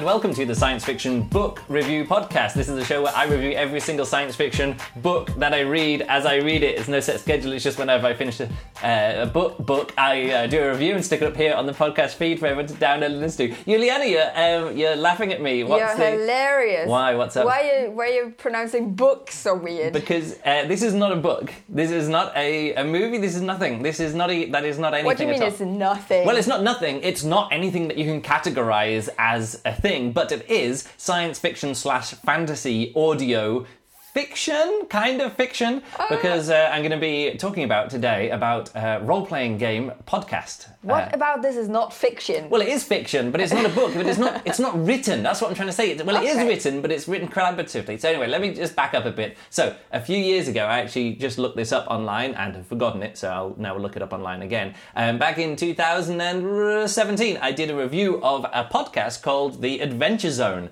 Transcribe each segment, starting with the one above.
And welcome to the Science Fiction Book Review Podcast. This is a show where I review every single science fiction book that I read as I read it. It's no set schedule, it's just whenever I finish a, uh, a book, book I uh, do a review and stick it up here on the podcast feed for everyone to download and listen to. Juliana, you're, um, you're laughing at me. What's You're the... hilarious. Why? What's up? Why are you, why are you pronouncing books so weird? Because uh, this is not a book. This is not a, a movie. This is nothing. This is not a. That is not anything. what do you mean it's nothing? Well, it's not nothing. It's not anything that you can categorize as a thing, but it is science fiction slash fantasy audio fiction, kind of fiction, because uh, I'm going to be talking about today about uh, role playing game podcast. what Uh, about this is not fiction? well, it is fiction, but it's not a book. But it's not. It's not written. That's what I'm trying to say. Well, it is written, but it's written collaboratively. So anyway, let me just back up a bit. So a few years ago, I actually just looked this up online and have forgotten it. So I'll now look it up online again. Um, back in 2017, I did a review of a podcast called The Adventure Zone.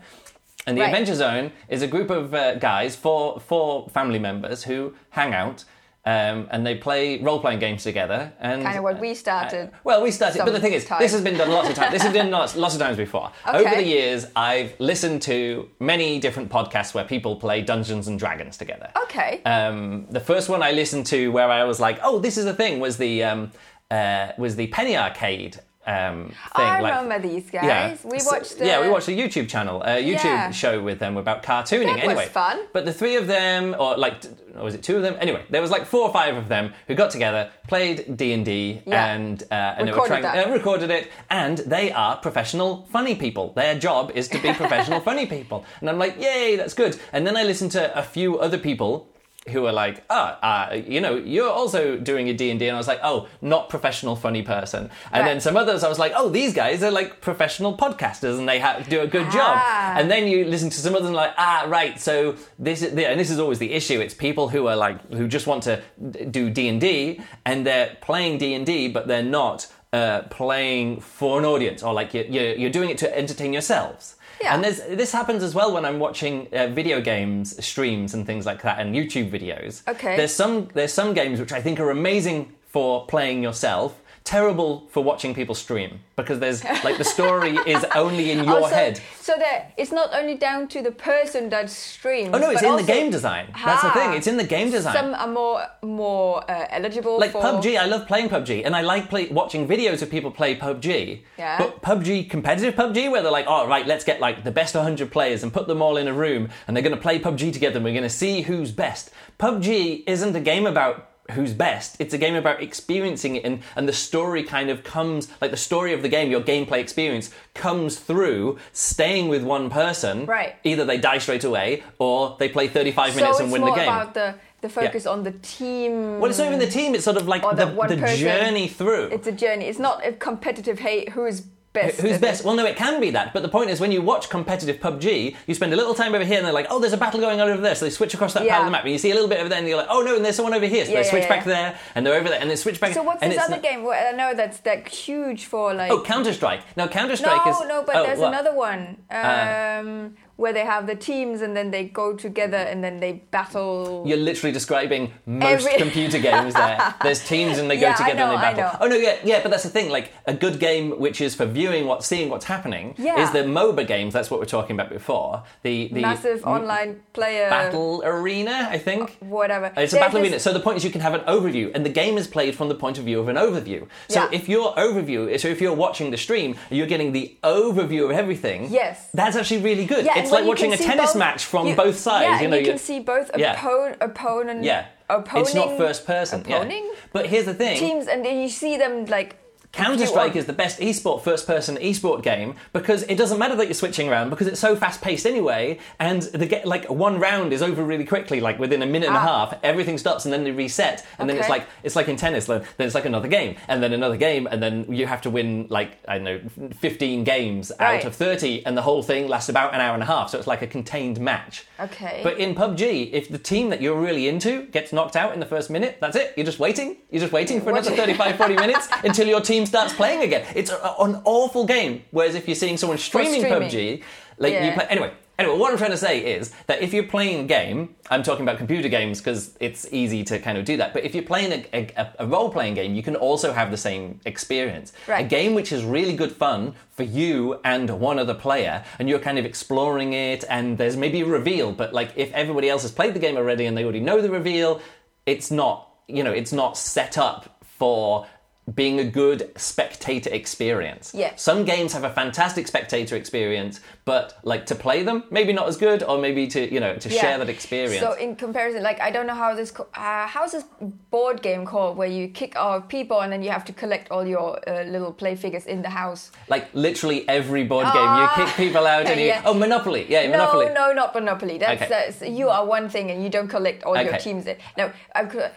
And the Right. Adventure Zone is a group of uh, guys, four four family members who hang out. Um, and they play role-playing games together, and Kind of what we started. well, we started, but the thing is, sometime. this has been done lots of times. This has been done lots, lots of times before. Okay. Over the years, I've listened to many different podcasts where people play Dungeons and Dragons together. Okay. Um, the first one I listened to where I was like, "Oh, this is a thing," was the um, uh, was the Penny Arcade. Um, thing. I like- remember these guys. yeah. We watched. The, yeah, we watched a YouTube channel, a YouTube Yeah. show with them about cartooning. That was anyway, fun. But the three of them, or like, or was it two of them? Anyway, there was like four or five of them who got together, played D and D, Yeah. and uh, and they were trying, uh, recorded it, and they are professional funny people. Their job is to be professional funny people, and I'm like, yay, that's good. And then I listened to a few other people who are like, ah, uh, you know, you're also doing a D&D. And I was like, oh, not professional funny person. And then some others, I was like, oh, these guys are like professional podcasters and they do a good job. Ah. And then you listen to some others and like, ah, right. So this is, and this is always the issue. It's people who are like, who just want to do D&D and they're playing D&D, but they're not uh, playing for an audience or like you're, you're doing it to entertain yourselves. Yeah. And there's, this happens as well when I'm watching uh, video games streams and things like that and YouTube videos. Okay. There's some there's some games which I think are amazing for playing yourself, terrible for watching people stream because there's like the story is only in your Also, head. So that it's not only down to the person that streams. Oh no, it's in the game design. That's the Ah. thing. It's in the game design. Some are more more uh, eligible like for PUBG, I love playing PUBG, and I like play, watching videos of people play PUBG. Yeah. But PUBG, competitive PUBG, where they're like, "Oh, right, let's get like the best 100 players and put them all in a room, and they're going to play PUBG together, and we're going to see who's best." PUBG isn't a game about who's best. It's a game about experiencing it, and and the story kind of comes like the story of the game, your gameplay experience comes through staying with one person. Right. Either they die straight away, or they play 35 So minutes and win the game. about the the focus on the team. Well, it's not even the team. It's sort of like the, the person. journey through. It's a journey. It's not a competitive. Hey, who's best? Who's best? Well, no, it can be that. But the point is, when you watch competitive PUBG, you spend a little time over here, and they're like, "Oh, there's a battle going on over there." So they switch across that part of the map, and you see a little bit over there, and you're like, "Oh no!" And there's someone over here. So Yeah, they switch yeah, back there, and they're over there, and they switch back. So what's and this other not- game? Well, I know that's like huge for like. Oh, Counter Strike. Now, Counter Strike no, is no, no, but oh, there's what? another one um, where they have the teams and then they go together and then they battle. You're literally describing most Every- computer games there. There's teams and they Yeah, go together and they battle. Oh no, yeah, yeah, but that's the thing. Like a good game which is for viewing what seeing what's happening Yeah. is the MOBA games. That's what we're talking about before. The the Massive m- online player. battle arena, I think. Uh, whatever. It's a battle arena. So the point is, you can have an overview, and the game is played from the point of view of an overview. So Yeah. if your overview, so if you're watching the stream, you're getting the overview of everything. Yes. that's actually really good. Yeah, it's like watching a tennis both- match from you- both sides. Yeah, you know, you can see both Yeah. oppo- opponent. yeah, opponing, it's not first person. yeah. But here's the thing: teams, and you see them like. Counter Strike is the best esport first person esport game because it doesn't matter that you're switching around because it's so fast paced anyway, and the get like one round is over really quickly, like within a minute and a Ah. half. Everything stops and then they reset, and then it's like it's like in tennis. Then then it's like another game, and then another game, and then you have to win like I don't know, fifteen games out of thirty, and the whole thing lasts about an hour and a half. So it's like a contained match. Okay. But in PUBG, if the team that you're really into gets knocked out in the first minute, that's it. You're just waiting. You're just waiting for another Watch- 35, 40 minutes until your team starts playing again. It's a, an awful game. Whereas if you're seeing someone streaming, streaming. PUBG, like you play. Anyway, Anyway, what I'm trying to say is that if you're playing a game, I'm talking about computer games because it's easy to kind of do that. But if you're playing a, a, a role playing game, you can also have the same experience. Right. A game which is really good fun for you and one other player, and you're kind of exploring it, and there's maybe a reveal, but like if everybody else has played the game already and they already know the reveal, it's not, you know, it's not set up for being a good spectator experience. Yeah. Some games have a fantastic spectator experience, but like to play them, maybe not as good, or maybe to you know to Yeah. share that experience. So in comparison, like I don't know how this co- uh, how's this board game called where you kick out people and then you have to collect all your uh, little play figures in the house. like literally every board game, you kick people out and you Yeah. oh Monopoly, yeah, No, Monopoly. no, no, not Monopoly. That's, Okay. that's you are one thing and you don't collect all your teams. In. No,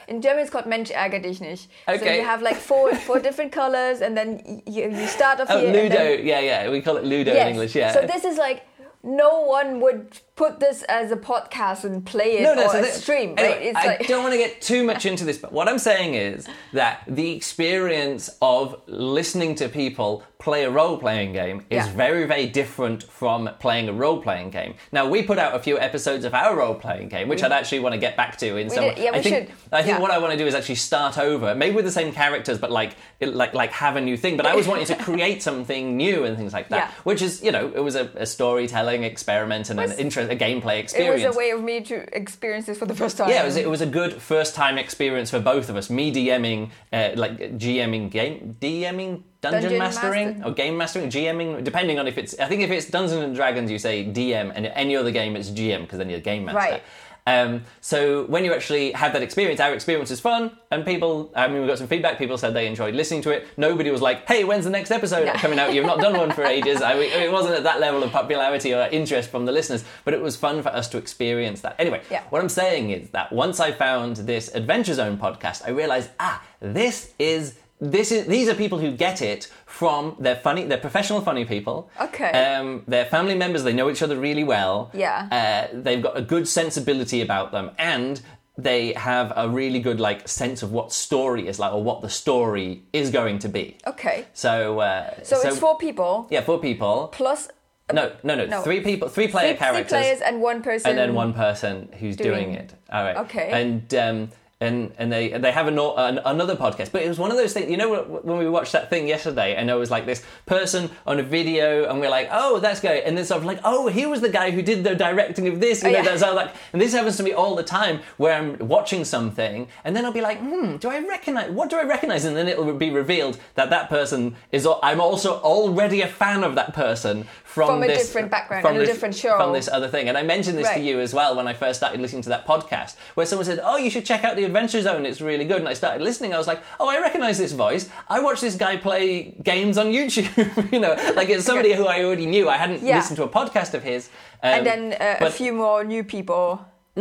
in German it's called Mensch ärger dich nicht. So you have like four four different colors and then you, you start off Oh, here. Ludo, then- yeah, yeah, we call it Ludo Yes. in English, yeah. So this is like no one would put this as a podcast and play it no, no, or so a that- stream. anyway, right? I like don't want to get too much into this, but what I'm saying is that the experience of listening to people play a role playing game is Yeah. very, very different from playing a role playing game. Now, we put out a few episodes of our role playing game, which I'd actually want to get back to in some did- yeah, I we think, should. I think Yeah. what I want to do is actually start over, maybe with the same characters, but like, it- like, like have a new thing. But I always wanted to create something new and things like that, Yeah. which is, you know, it was a, a storytelling experiment and an Was- interest, a gameplay experience. it was a way of me to experience this for the first time. Yeah, it was, it was a good first time experience for both of us. Me DMing, uh, like GMing game, DMing dungeon, Dungeon mastering master- or game mastering, GMing, depending on if it's. I think if it's Dungeons and Dragons, you say DM, and any other game it's GM because then you're game master. Right. Um, so when you actually have that experience, our experience was fun, and people. I mean, we got some feedback. People said they enjoyed listening to it. Nobody was like, "Hey, when's the next episode No. coming out? You've not done one for ages." I mean, it wasn't at that level of popularity or interest from the listeners, but it was fun for us to experience that. Anyway, Yeah. what I'm saying is that once I found this Adventure Zone podcast, I realized, ah, this is this is these are people who get it from they're funny, they're professional funny people. Okay. Um, they're family members. They know each other really well. Yeah. Uh, they've got a good sensibility about them, and they have a really good like sense of what story is like or what the story is going to be. Okay. So, uh, So, it's four people yeah, four people. plus No, no, no, No. three people, three player three, three characters players and one person. and then one person who's doing, doing- it. All right. Okay. And um, and and they they have an, an, another podcast, but it was one of those things. You know, when we watched that thing yesterday, and there was like this person on a video, and we're like, oh, that's great. And then sort of like, oh, he was the guy who did the directing of this. You Oh, yeah. that's like, and this happens to me all the time, where I'm watching something, and then I'll be like, hmm, do I recognize? What do I recognize? And then it'll be revealed that that person is. I'm also already a fan of that person from, From a this, different background from and a different show. from this other thing. And I mentioned this to you as well when I first started listening to that podcast, where someone said, "Oh, you should check out the Adventure Zone. It's really good." And I started listening. I was like, "Oh, I recognize this voice. I watched this guy play games on YouTube. you know, like it's somebody who I already knew. I hadn't Yeah. listened to a podcast of his." Um, and then uh, a few more new people.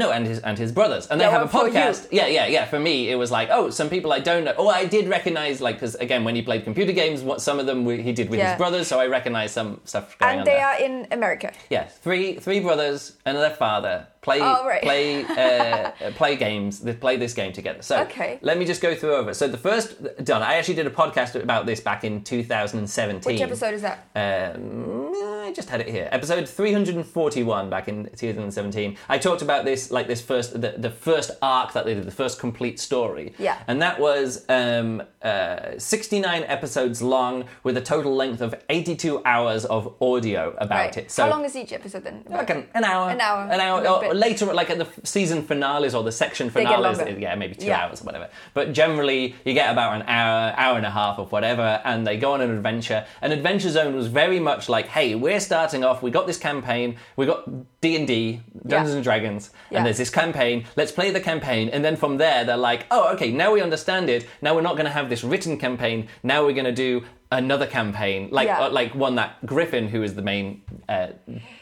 no, and his and his brothers, and they have a podcast. Yeah, yeah, yeah. For me, it was like, oh, some people I don't know. Oh, I did recognize, like, because again, when he played computer games, what some of them we- he did with Yeah. his brothers, so I recognize some stuff going And they there. are in America. Yeah, three three brothers and their father play Oh, right. play uh, play games. Play this game together. So Okay. let me just go through over. So the first done. I actually did a podcast about this back in 2017. Which episode is that? Um, I just had it here. Episode 341 back in 2017. I talked about this, like this first, the, the first arc that they did, the first complete story. Yeah. And that was um, uh, 69 episodes long with a total length of 82 hours of audio about Right. it. So How long is each episode then? like an, an hour. An hour, An hour. Later, like at the season finales or the section finales, yeah, maybe two Yeah. hours or whatever. But generally, you get about an hour, hour and a half of whatever, and they go on an adventure. An Adventure Zone was very much like, hey, we're starting off. We got this campaign. We got D and D, Dungeons Yeah. and Dragons, Yeah. and there's this campaign. Let's play the campaign, and then from there, they're like, oh, okay, now we understand it. Now we're not going to have this written campaign. Now we're going to do another campaign, like Yeah. uh, like one that Griffin, who is the main uh,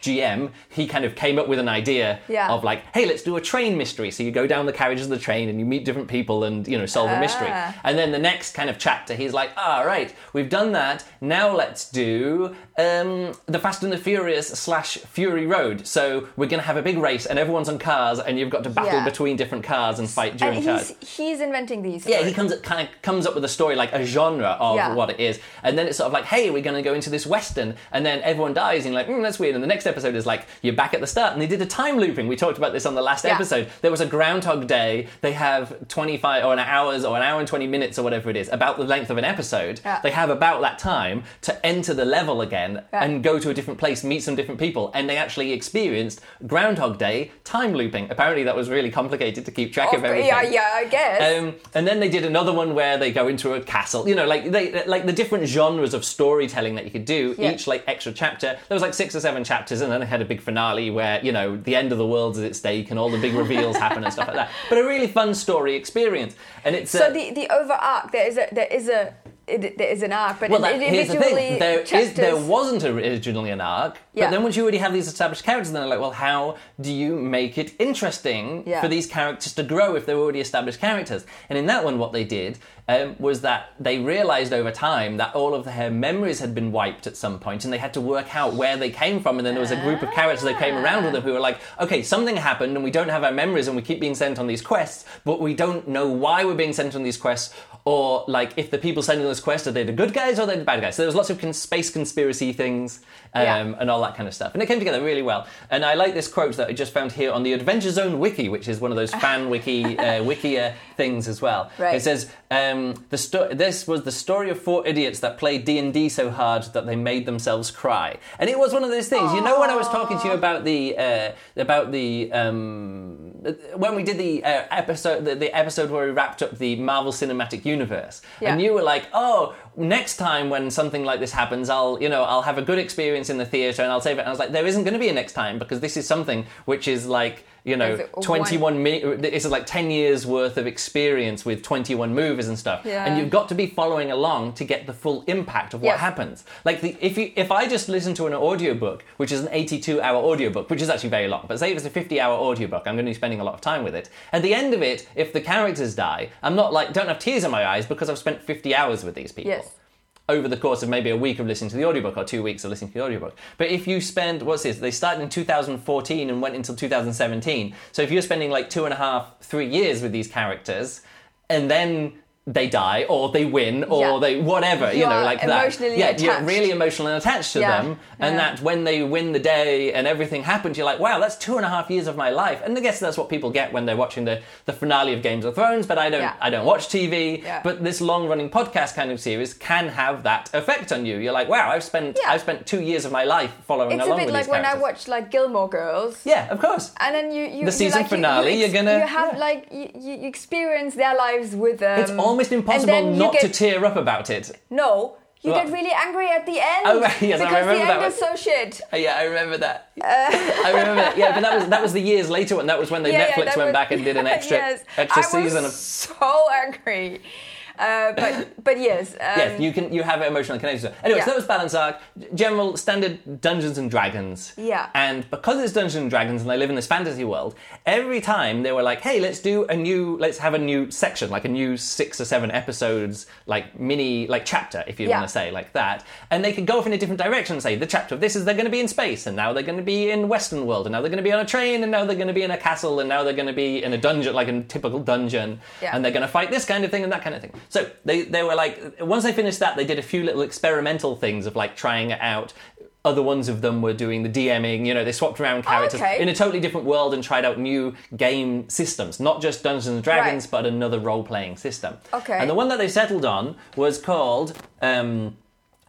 GM, he kind of came up with an idea Yeah. of like, hey, let's do a train mystery. So you go down the carriages of the train and you meet different people and you know solve a mystery. Ah. And then the next kind of chapter, he's like, ah, right, we've done that. Now let's do um, the Fast and the Furious slash Fury Road. So we're gonna have a big race and everyone's on cars and you've got to battle Yeah. between different cars and fight during And cars. he's he's inventing these. Yeah, he comes kind of comes up with a story like a genre of what it is, and then it's sort of like, hey, we're going to go into this western, and then everyone dies, and you're like, mm, that's weird, and the next episode is like you're back at the start. And they did a time looping. We talked about this on the last Yeah. episode. There was a Groundhog Day. They have 25 or an hours or an hour and 20 minutes or whatever it is, about the length of an episode. Yeah. They have about that time to enter the level again Yeah. and go to a different place, meet some different people. And they actually experienced Groundhog Day time looping. Apparently, that was really complicated to keep track of, Of- everything. yeah, yeah, I guess. Um, and then they did another one where they go into a castle. You know, like they like the different genres of storytelling that you could do. Yeah. Each like extra chapter. There was like six or seven chapters, and then they had a big finale where you know the end of the world is at stake and all the big reveals happen and stuff like that. But a really fun story experience. And it's so the the over arc there is a there is a it, there is an arc, but well, that, here's the thing. There, is, there wasn't originally an arc, Yeah. but then once you already have these established characters, then they're like, well, how do you make it interesting Yeah. for these characters to grow if they're already established characters? And in that one, what they did um, was that they realized over time that all of their memories had been wiped at some point, and they had to work out where they came from. And then there was a group of characters that came around with them who were like, okay, something happened, and we don't have our memories, and we keep being sent on these quests, but we don't know why we're being sent on these quests or like if the people sending this quest are they the good guys or they the bad guys. So there was lots of cons- space conspiracy things um, Yeah. and all that kind of stuff, and it came together really well. And I like this quote that I just found here on the Adventure Zone wiki, which is one of those fan wiki uh, wikia things as well. Right. It says um, the sto- this was the story of four idiots that played D and D so hard that they made themselves cry, and it was one of those things. You know when I was talking to you about the uh, about the um, when we did the uh, episode the, the episode where we wrapped up the Marvel Cinematic Universe, Yeah. and you were like, "Oh, next time when something like this happens, I'll you know I'll have a good experience in the theater and I'll save it." And I was like, "There isn't going to be a next time because this is something which is like." You know, Is it one- 21 minutes. It's like 10 years worth of experience with 21 movies and stuff. Yeah. And you've got to be following along to get the full impact of what Yes. happens. Like, the, if you if I just listen to an audiobook, which is an 82 hour audiobook, which is actually very long, but say it's a 50 hour audiobook, I'm going to be spending a lot of time with it. At the end of it, if the characters die, I'm not like, don't have tears in my eyes because I've spent 50 hours with these people Yes. Over the course of maybe a week of listening to the audiobook or two weeks of listening to the audiobook. But if you spend, what's this? They started in 2014 and went until 2017. So if you're spending like two and a half, three years with these characters, and then they die or they win or Yeah. they whatever you, You know are like that yeah you're really emotionally attached to Yeah, them and yeah. that when they win the day and everything happens you're like wow that's two and a half years of my life and i guess that's what people get when they're watching the, the finale of games of thrones but i don't i don't watch tv but this long running podcast kind of series can have that effect on you. You're like, wow, I've spent. I've spent two years of my life following It's a along bit with like when I characters. watch like Gilmore Girls. Yeah, of course. And then you, you The you season like, finale, you, you're gonna- you have like you, you you experience their lives with them. Almost impossible not get, to tear up about it. No, you What? get really angry at the end. Oh, right, yes, I because remember the end is so shit. Uh, Yeah, I remember that. I remember that. Yeah, but that was that was the years later when that was when the Yeah, yeah, Netflix that went was- back and did an extra yes. extra I season was of so angry. Uh, but but yes, um, Yes, you can. You have emotional connection. Anyway, Yeah. so that was Balance Arc. General standard Dungeons and Dragons. Yeah. And because it's Dungeons and Dragons and they live in this fantasy world, every time they were like, "Hey, let's do a new. Let's have a new section, like a new six or seven episodes, like mini, like chapter, if you Yeah. want to say like that." And they could go off in a different direction. And say the chapter of this is they're going to be in space, and now they're going to be in Western world, and now they're going to be on a train, and now they're going to be in a castle, and now they're going to be in a dungeon, like a typical dungeon, Yeah. and they're going to fight this kind of thing and that kind of thing. So they they were like once they finished that, they did a few little experimental things of like trying it out. Other ones of them were doing the DMing. You know, they swapped around characters okay. in a totally different world and tried out new game systems, not just Dungeons and Dragons, Right. but another role playing system. Okay. And the one that they settled on was called. Um,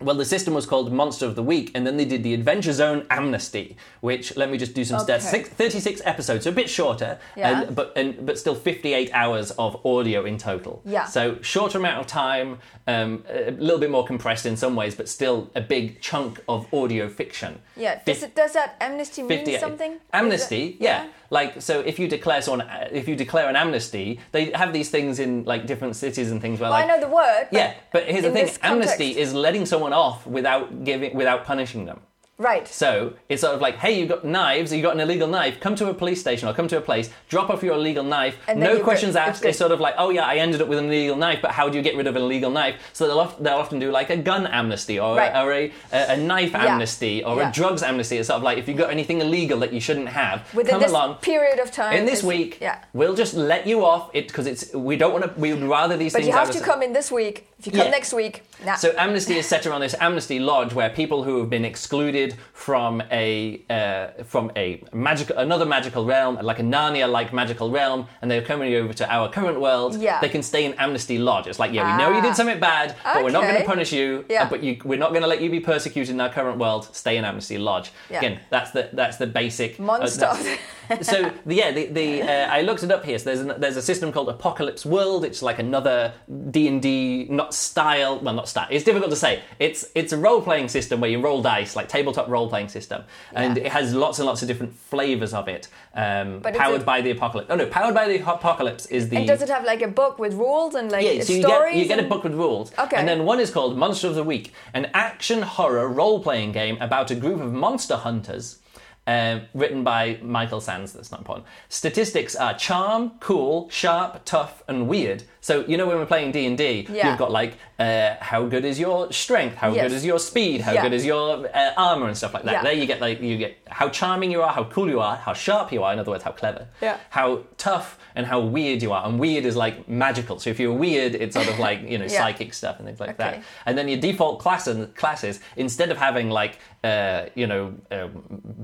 well, the system was called Monster of the Week, and then they did the Adventure Zone Amnesty, which let me just do some stats. Okay. Six, Thirty-six episodes, so a bit shorter, Yeah. and, but and, but still fifty-eight hours of audio in total. Yeah. So shorter amount of time, um, a little bit more compressed in some ways, but still a big chunk of audio fiction. yeah. Does, it, does that amnesty mean something? Amnesty, it- yeah. Like so, if you declare someone, if you declare an amnesty, they have these things in like different cities and things where Well, like I know the word. but yeah. But here's the thing: amnesty is letting someone off without giving, without punishing them. Right. So it's sort of like, hey, you've got knives, you got an illegal knife, come to a police station or come to a place, drop off your illegal knife, And no questions go- asked. it's It's sort of like, oh yeah, I ended up with an illegal knife, but how do you get rid of an illegal knife? So they'll, of, they'll often do like a gun amnesty or, Right. a, or a, a, a knife Yeah. amnesty or Yeah. a drugs amnesty. It's sort of like, if you've got anything illegal that you shouldn't have, Within come this along. period of time. In this is- week, Yeah. we'll just let you off it because it's we don't want to. We would rather these But things. But you have have to come in this week. If you come Yeah. next week, nah. so amnesty is set around this amnesty lodge where people who have been excluded from a uh, from a magical another magical realm, like a Narnia-like magical realm, and they're coming over to our current world. Yeah. They can stay in Amnesty Lodge. It's like, yeah, we know you Ah. did something bad, but we're not going to punish you. Yeah. uh, but you, we're not going to let you be persecuted in our current world. Stay in Amnesty Lodge. Yeah. Again, that's the that's the basic uh, Monster. that's- so yeah, the, the uh, I looked it up here. So there's an, there's a system called Apocalypse World. It's like another D and D not style. Well, not style. It's difficult to say. It's it's a role playing system where you roll dice, like tabletop role playing system, and Yeah. it has lots and lots of different flavors of it. Um, powered it- by the apocalypse. Oh no, powered by the apocalypse is the. And does it have like a book with rules and like Yeah, so you stories? get, you get a book with rules. Okay. And then one is called Monster of the Week, an action horror role playing game about a group of monster hunters. Um, written by Michael Sands, that's not important. Statistics are charm, cool, sharp, tough, and weird. So you know when we're playing D and D, you've got like uh, how good is your strength, how Yes. good is your speed, how Yeah. good is your uh, armor, and stuff like that. Yeah. There you get like you get how charming you are, how cool you are, how sharp you are. In other words, how clever. Yeah. How tough and how weird you are. And weird is like magical. So if you're weird, it's sort of like you know Yeah. psychic stuff and things like Okay. that. And then your default class and classes, instead of having like uh, you know um,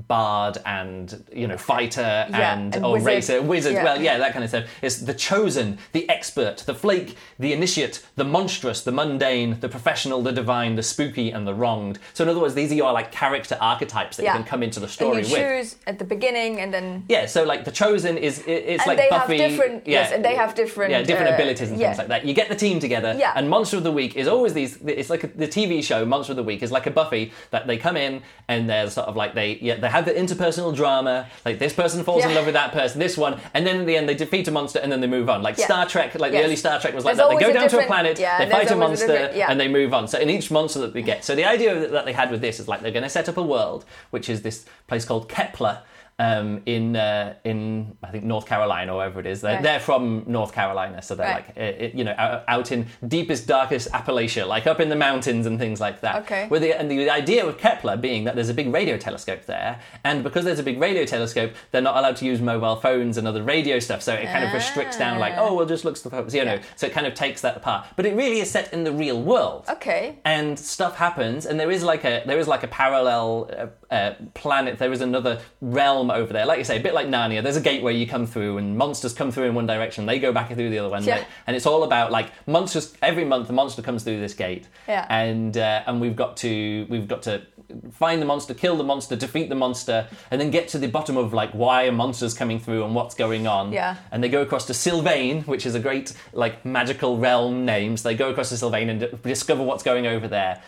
bard and you know fighter Yeah, and, and or wizard. racer, wizard, Yeah. well yeah that kind of stuff. It's the chosen, the expert, the flake, the initiate, the monstrous, the mundane, the professional, the divine, the spooky, and the wronged. So in other words, these are your like character archetypes that Yeah. you can come into the and story you with. choose at the beginning and then Yeah, so like the chosen is it's And like they have Buffy. different- yeah, yes, and they have different, yeah different uh, abilities and yeah. things like that. You get the team together, Yeah. and Monster of the Week is always these. It's like a, the TV show Monster of the Week is like a Buffy that they come in and they're sort of like they yeah they have the interpersonal drama. Like this person falls in love with that person, this one, and then in the end they defeat a monster and then they move on. Like. Star Trek, like the Yes. Early Star Trek was like There's that. They go down to a planet, yeah, they fight a always a monster, yeah. and they move on. So in each monster that they get, so the idea that- that they had with this is like they're going to set up a world, which is this place called Kepler. Um, in uh, in I think North Carolina or wherever it is, they're, Right. they're from North Carolina, so they're Right. like uh, it, you know out, out in deepest darkest Appalachia, like up in the mountains and things like that. Okay. With the, and the idea with Kepler being that there's a big radio telescope there, and because there's a big radio telescope, they're not allowed to use mobile phones and other radio stuff. So it kind of restricts down, like oh, we'll just look for phones, you know. Yeah. So it kind of takes that apart. But it really is set in the real world okay. and stuff happens and there is like a there is like a parallel uh, uh, planet there is another realm over there like you say a bit like narnia there's a gateway you come through and monsters come through in one direction they go back through the other one Yeah. and it's all about like monsters every month a monster comes through this gate Yeah. and uh, and we've got to we've got to find the monster kill the monster defeat the monster and then get to the bottom of like why a monsters coming through and what's going on Yeah. and they go across to Sylvain, which is a great like magical realm name. So they go across to Sylvain and discover what's going over there.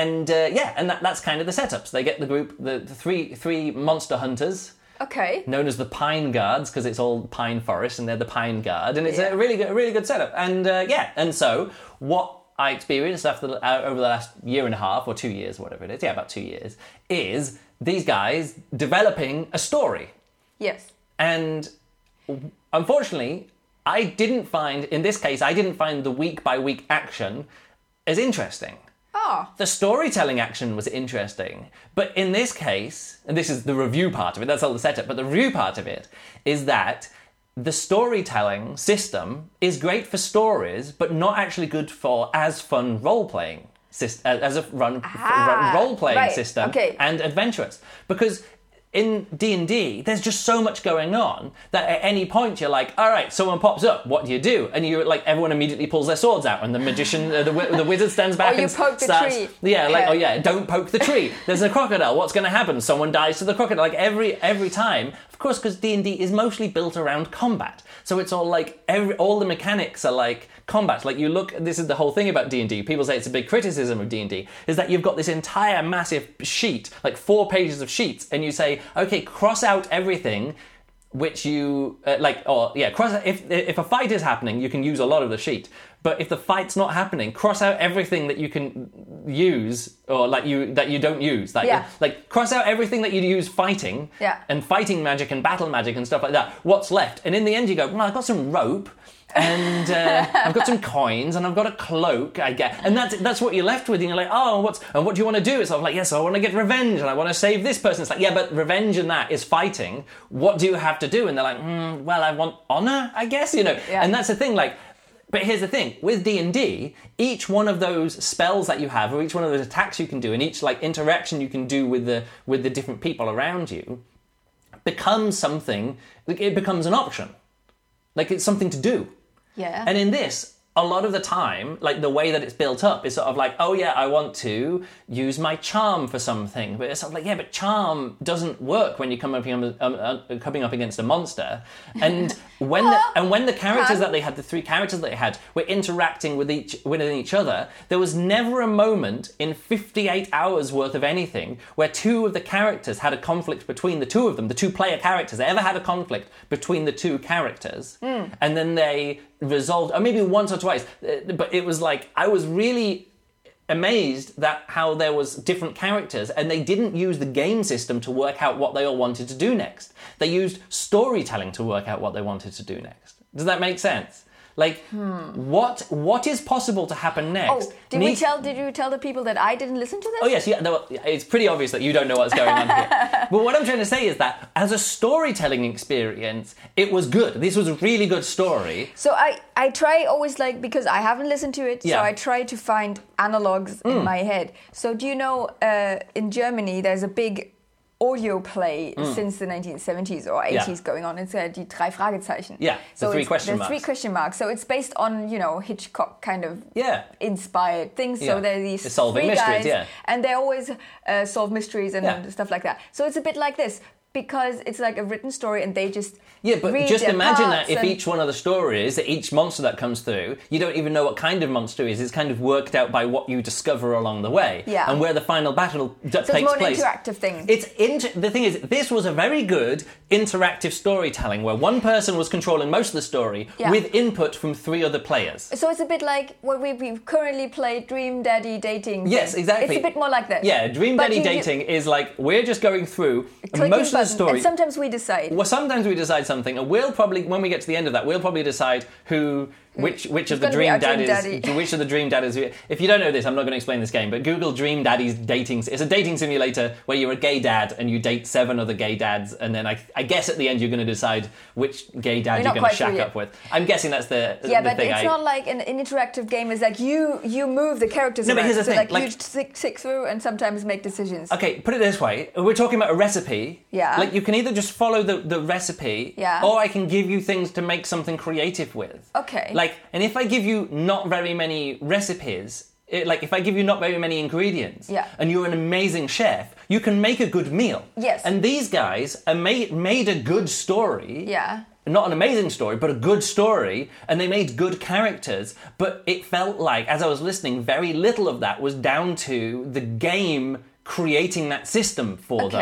And uh, yeah, and that, that's kind of the setup. So they get the group, the, the three three monster hunters, Okay. known as the Pine Guards, because it's all pine forest, and they're the Pine Guard, and it's Yeah. a really good, really good setup. And uh, yeah, and so what I experienced after the, uh, over the last year and a half or two years, whatever it is, yeah, about two years, is these guys developing a story. Yes. And unfortunately, I didn't find, in this case, I didn't find the week by week action as interesting. Oh. The storytelling action was interesting, but in this case, and this is the review part of it, that's all the setup, but the review part of it is that the storytelling system is great for stories, but not actually good for as fun role playing. As a run, Ah, role playing right, system okay. and adventurous because in D&D there's just so much going on that at any point you're like all right someone pops up what do you do? And you like everyone immediately pulls their swords out and the magician uh, the, the wizard stands back and poke the starts tree. yeah like Yeah. oh yeah don't poke the tree. There's a crocodile. What's going to happen? Someone dies to the crocodile. Like every every time course because D&D is mostly built around combat. So it's all like every all the mechanics are like combat. Like you look this is the whole thing about D&D people say it's a big criticism of D&D is that you've got this entire massive sheet like four pages of sheets and you say okay cross out everything which you uh, like or yeah cross if if a fight is happening you can use a lot of the sheet. But if the fight's not happening cross out everything that you can use or like you that you don't use. Like Yeah. like cross out everything that you use fighting Yeah. and fighting magic and battle magic and stuff like that. What's left? And in the end you go well i've got some rope and uh, I've got some coins and I've got a cloak. I get, and that's that's what you're left with. And you're like, oh, what's and what do you want to do? It's sort of like, yes, I want to get revenge and I want to save this person. It's like, yeah, but revenge and that is fighting. What do you have to do? And they're like, mm, well, I want honor, I guess. You know, Yeah. and that's the thing. Like, But here's the thing: with D and D, each one of those spells that you have, or each one of those attacks you can do, and each like interaction you can do with the with the different people around you, becomes something. like, It becomes an option. Like it's something to do. Yeah. And in this, a lot of the time, like the way that it's built up is sort of like, oh yeah, I want to use my charm for something, but it's sort of like, yeah, but charm doesn't work when you're coming up, against- um, uh, coming up against a monster. And when the, and when the characters that they had, the three characters that they had, were interacting with each within each other, there was never a moment in 58 hours worth of anything where two of the characters had a conflict between the two of them, the two player characters, they ever had a conflict between the two characters, and then they resolved, or maybe once or twice, uh, but it was like I was really amazed that how there was different characters and they didn't use the game system to work out what they all wanted to do next. They used storytelling to work out what they wanted to do next. Does that make sense like what what is possible to happen next oh, did we tell? Did you tell the people that I didn't listen to this? Oh yes, yeah. No, it's pretty obvious that you don't know what's going on here. but what I'm trying to say is that as a storytelling experience, it was good. This was a really good story. So I, I try always like because I haven't listened to it, Yeah. so I try to find analogs in my head. So do you know uh, in Germany there's a big audio play since the 1970s or 80s Yeah. going on. It's uh, die drei Fragezeichen. Yeah, the so three it's question the three marks. question marks. So it's based on you know Hitchcock kind of Yeah. inspired things. Yeah. So there are these They're solving three mysteries, guys, yeah. and they always uh, solve mysteries and Yeah. stuff like that. So it's a bit like this because it's like a written story, and they just Yeah, but just imagine that if each one of the stories, that each monster that comes through, you don't even know what kind of monster it is. It's kind of worked out by what you discover along the way, Yeah. and where the final battle d- so it's takes more an interactive thing. It's inter- the thing is, this was a very good interactive storytelling where one person was controlling most of the story Yeah. with input from three other players. So it's a bit like what we, we've currently played Dream Daddy Dating. Yes, thing. exactly. It's a bit more like that. Yeah, Dream But Daddy you- you- dating is like we're just going through most of buttons, story. And sometimes we decide. well, sometimes we decide something, and we'll probably, when we get to the end of that, we'll probably decide who, which, which of the dream dream daddies, daddy. which of the dream daddies. If you don't know this, I'm not going to explain this game, but Google Dream Daddies dating. It's a dating simulator where you're a gay dad and you date seven other gay dads, and then I, I guess at the end you're going to decide which gay dad you're going to shack up with. I'm guessing that's the yeah, the but thing. it's I, not like an, an interactive game. It's like you you move the characters. No, but around. here's the so thing, Like, like- you stick, stick through and sometimes make decisions. Okay, put it this way. We're talking about a recipe. Yeah. Like you can either just follow the, the recipe, Yeah. or I can give you things to make something creative with. Okay. Like, and if I give you not very many recipes, it, like if I give you not very many ingredients, Yeah. and you're an amazing chef, you can make a good meal. Yes. And these guys are made made a good story. Yeah. Not an amazing story, but a good story, and they made good characters. But it felt like, as I was listening, very little of that was down to the game creating that system for them.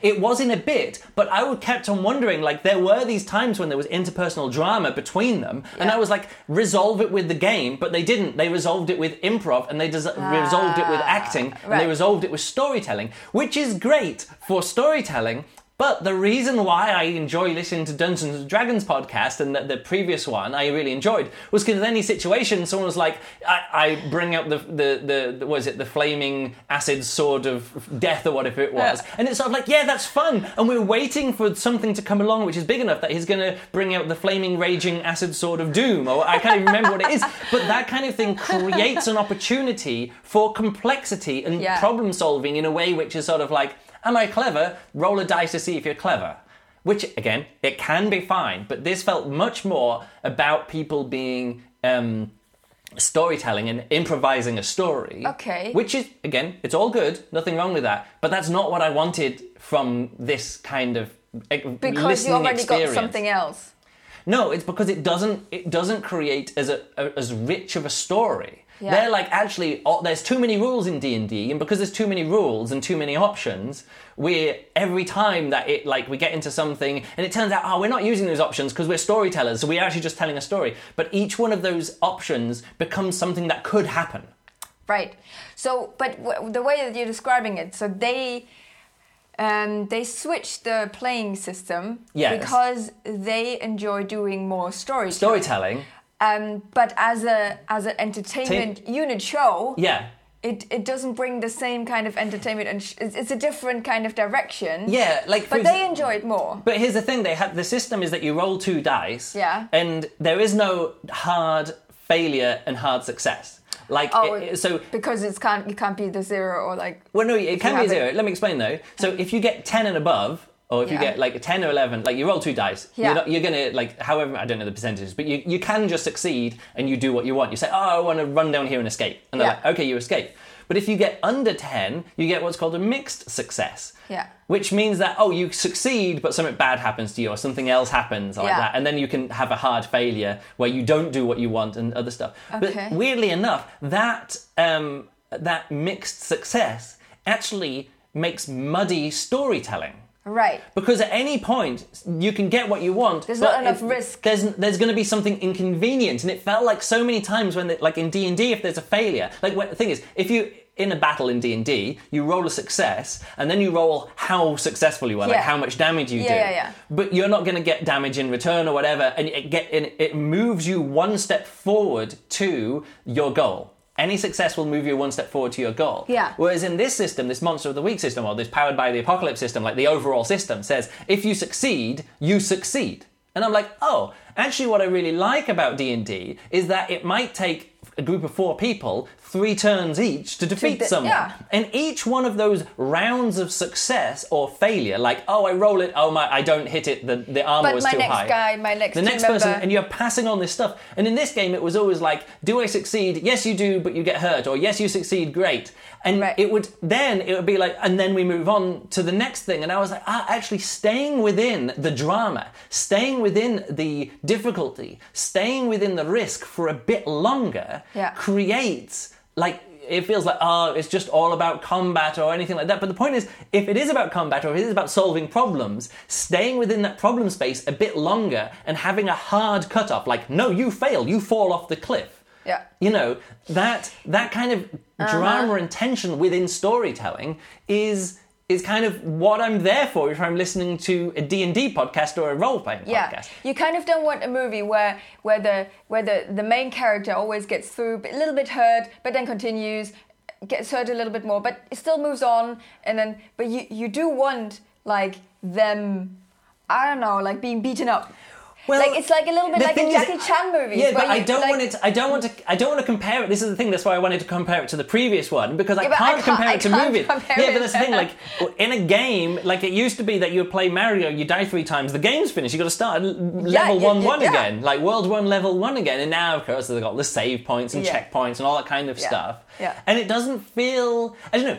It was in a bit, but I would kept on wondering. Like there were these times when there was interpersonal drama between them, and I was like, resolve it with the game, but they didn't. They resolved it with improv, and they des- resolved it with acting, and they Ah, resolved it with storytelling, which is great for storytelling. But the reason why I enjoy listening to Dungeons and Dragons podcast and the, the previous one I really enjoyed was because in any situation someone was like, I, I bring out the, the, the, is it, the flaming acid sword of death or whatever it was. Yeah. And it's sort of like, yeah, that's fun. And we're waiting for something to come along which is big enough that he's going to bring out the flaming raging acid sword of doom. Or I can't even remember what it is. But that kind of thing creates an opportunity for complexity and Yeah. problem solving in a way which is sort of like, am I clever? Roll a dice to see if you're clever. Which, again, it can be fine, but this felt much more about people being um, storytelling and improvising a story. Okay. Which is, again, it's all good, nothing wrong with that, but that's not what I wanted from this kind of eh, because you already experience. got something else. No, it's because it doesn't it doesn't create as a, a- as rich of a story. Yeah. They're like actually oh, there's too many rules in D and D, and because there's too many rules and too many options, we every time that it like we get into something and it turns out oh we're not using those options because we're storytellers, so we're actually just telling a story. But each one of those options becomes something that could happen. Right. So, but w- the way that you're describing it, so they um, they switched the playing system Yes. because they enjoy doing more storytelling. Storytelling, Um, but as a as an entertainment unit show, yeah. it, it doesn't bring the same kind of entertainment, and sh- it's, it's a different kind of direction. Yeah, like But ex- they enjoy it more. But here's the thing: they have the system is that you roll two dice, Yeah. and there is no hard failure and hard success. Like Oh, it- so because it's can't it can't be the zero or like well, no, it can be zero. it- Let me explain though. So if you get ten and above, or if you get like a ten or eleven, like you roll two dice, Yeah. you're, not, you're gonna like however I don't know the percentages, but you, you can just succeed and you do what you want. You say, oh, I want to run down here and escape, and they're Yeah. like, okay, you escape. But if you get under ten, you get what's called a mixed success. Yeah. Which means that oh, you succeed, but something bad happens to you, or something else happens like Yeah. that, and then you can have a hard failure where you don't do what you want and other stuff. Okay. But weirdly enough, that um, that mixed success actually makes muddy storytelling. Right. Because at any point you can get what you want. There's but not enough risk. There's there's going to be something inconvenient, and it felt like so many times when, they, like in D and D, if there's a failure, like when, the thing is, if you in a battle in D and D, you roll a success, and then you roll how successful you are, like how much damage you Yeah, do. yeah, yeah. But you're not going to get damage in return or whatever, and it get and it moves you one step forward to your goal. Any success will move you one step forward to your goal. Yeah. Whereas in this system, this Monster of the Week system, or this Powered by the Apocalypse system, like the overall system says, if you succeed, you succeed. And I'm like, oh, actually, what I really like about D and D is that it might take a group of four people three turns each to defeat de- someone. yeah. And each one of those rounds of success or failure, like, oh, I roll it, oh my, I don't hit it, the, the armor But was my too next high. guy, my next the next person, member- and you're passing on this stuff. And in this game, it was always like, do I succeed? Yes, you do, but you get hurt. Or yes, you succeed, great. And Right. it would then it would be like, and then we move on to the next thing. And I was like, ah, actually, staying within the drama, staying within the difficulty, staying within the risk for a bit longer Yeah. creates like it feels like oh it's just all about combat or anything like that. But the point is if it is about combat or if it is about solving problems staying within that problem space a bit longer and having a hard cutoff like no you fail you fall off the cliff. Yeah. you know that that kind of drama uh-huh. and tension within storytelling is is kind of what I'm there for if I'm listening to a D&D podcast or a role-playing Yeah, podcast you kind of don't want a movie where where the where the, the main character always gets through a little bit hurt, but then continues, gets hurt a little bit more, but it still moves on, and then but you you do want like them, I don't know, like being beaten up. Well, like it's like a little bit like in thing is- Jackie Chan movies. Yeah, but I don't like- want it. I don't want to. I don't want to compare it. This is the thing. That's why I wanted to compare it to the previous one because I Yeah, I can't can't- compare I it to can't movies. yeah, but that's the thing. Like in a game, like it used to be that you would play Mario, you die three times, the game's finished. You got to start level yeah, one, one again, like world one, level one again. And now, of course, they've got the save points and checkpoints and all that kind of stuff. yeah. And it doesn't feel. I don't know.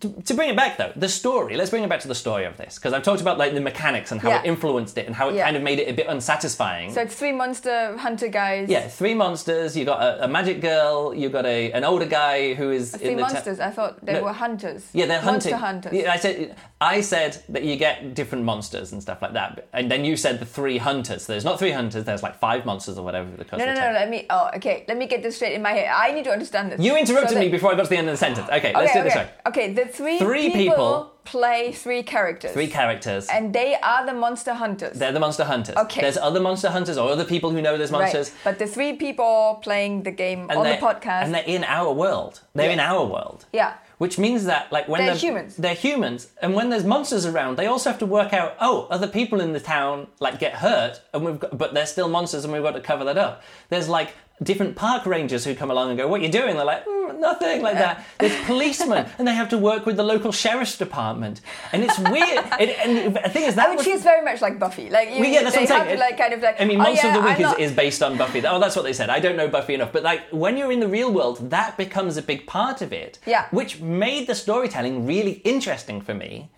To, to bring it back though, the story. Let's bring it back to the story of this because I've talked about like the mechanics and how Yeah. it influenced it and how it Yeah. kind of made it a bit unsatisfying. So it's three monster hunter guys. Yeah, three monsters. You got a, a magic girl. You got a an older guy who is Three in the. monsters. I thought they No. were hunters. yeah, they're monster hunters. Yeah, I said I said that you get different monsters and stuff like that, and then you said the three hunters. So There's not three hunters. There's like five monsters or whatever the cost No, no, no. Let me. Oh, okay. Let me get this straight in my head. I need to understand this. You interrupted So me that- before I got to the end of the sentence. Okay, let's okay, do it this okay. way. Okay, the three, Three people, people- play three characters. Three characters. And they are the monster hunters. they're the monster hunters. Okay. There's other monster hunters or other people who know there's monsters. Right. But the three people playing the game on the podcast. and they're in our world. They're Yeah. in our world. yeah. Which means that, like, when They're humans. they're humans, and when there's monsters around, they also have to work out. Oh, other people in the town like get hurt, and we've got, but they're still monsters, and we've got to cover that up. There's like different park rangers who come along and go, "What are you doing?" They're like, "Mm, "Nothing," like that. There's policemen, and they have to work with the local sheriff's department, and it's weird. it, and the thing is, that I mean, was, she's very much like Buffy. Like, you, well, yeah, that's what I'm saying. like, kind of like. I mean, oh, Monster yeah, of the Week is, not- is based on Buffy. Oh, that's what they said. I don't know Buffy enough, but like when you're in the real world, that becomes a big part of it. Yeah. Which made the storytelling really interesting for me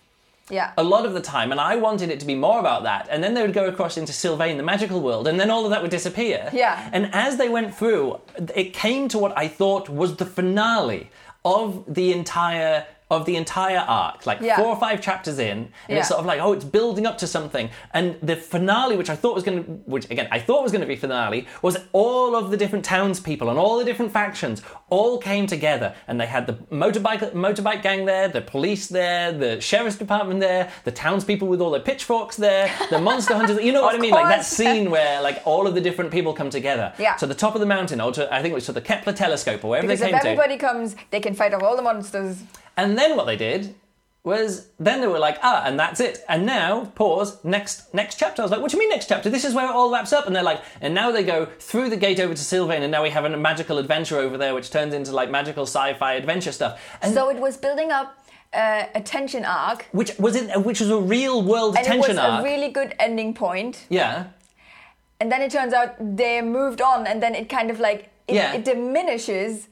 Yeah. a lot of the time, and I wanted it to be more about that. And then they would go across into Sylvain, the magical world, and then all of that would disappear. Yeah. And as they went through, it came to what I thought was the finale of the entire of the entire arc, like Yeah. four or five chapters in, and Yeah. it's sort of like, oh, it's building up to something. And the finale, which I thought was going to, which again I thought was going to be finale, was all of the different townspeople and all the different factions all came together, and they had the motorbike motorbike gang there, the police there, the sheriff's department there, the townspeople with all their pitchforks there, the monster hunters. You know what I mean? Like that scene where like all of the different people come together Yeah. to the top of the mountain, or to I think it was to the Kepler telescope, or wherever Because they if came to. everybody comes, they can fight off all the monsters. And then what they did was then they were like, ah, and that's it. And now, pause, next next chapter. I was like, what do you mean next chapter? This is where it all wraps up. And they're like, and now they go through the gate over to Sylvain, and now we have a magical adventure over there, which turns into like magical sci-fi adventure stuff. And So it was building up uh, a tension arc, which was it? Which was a real world and it tension was arc. a really good ending point. yeah. And then it turns out they moved on, and then it kind of like it, Yeah. it diminishes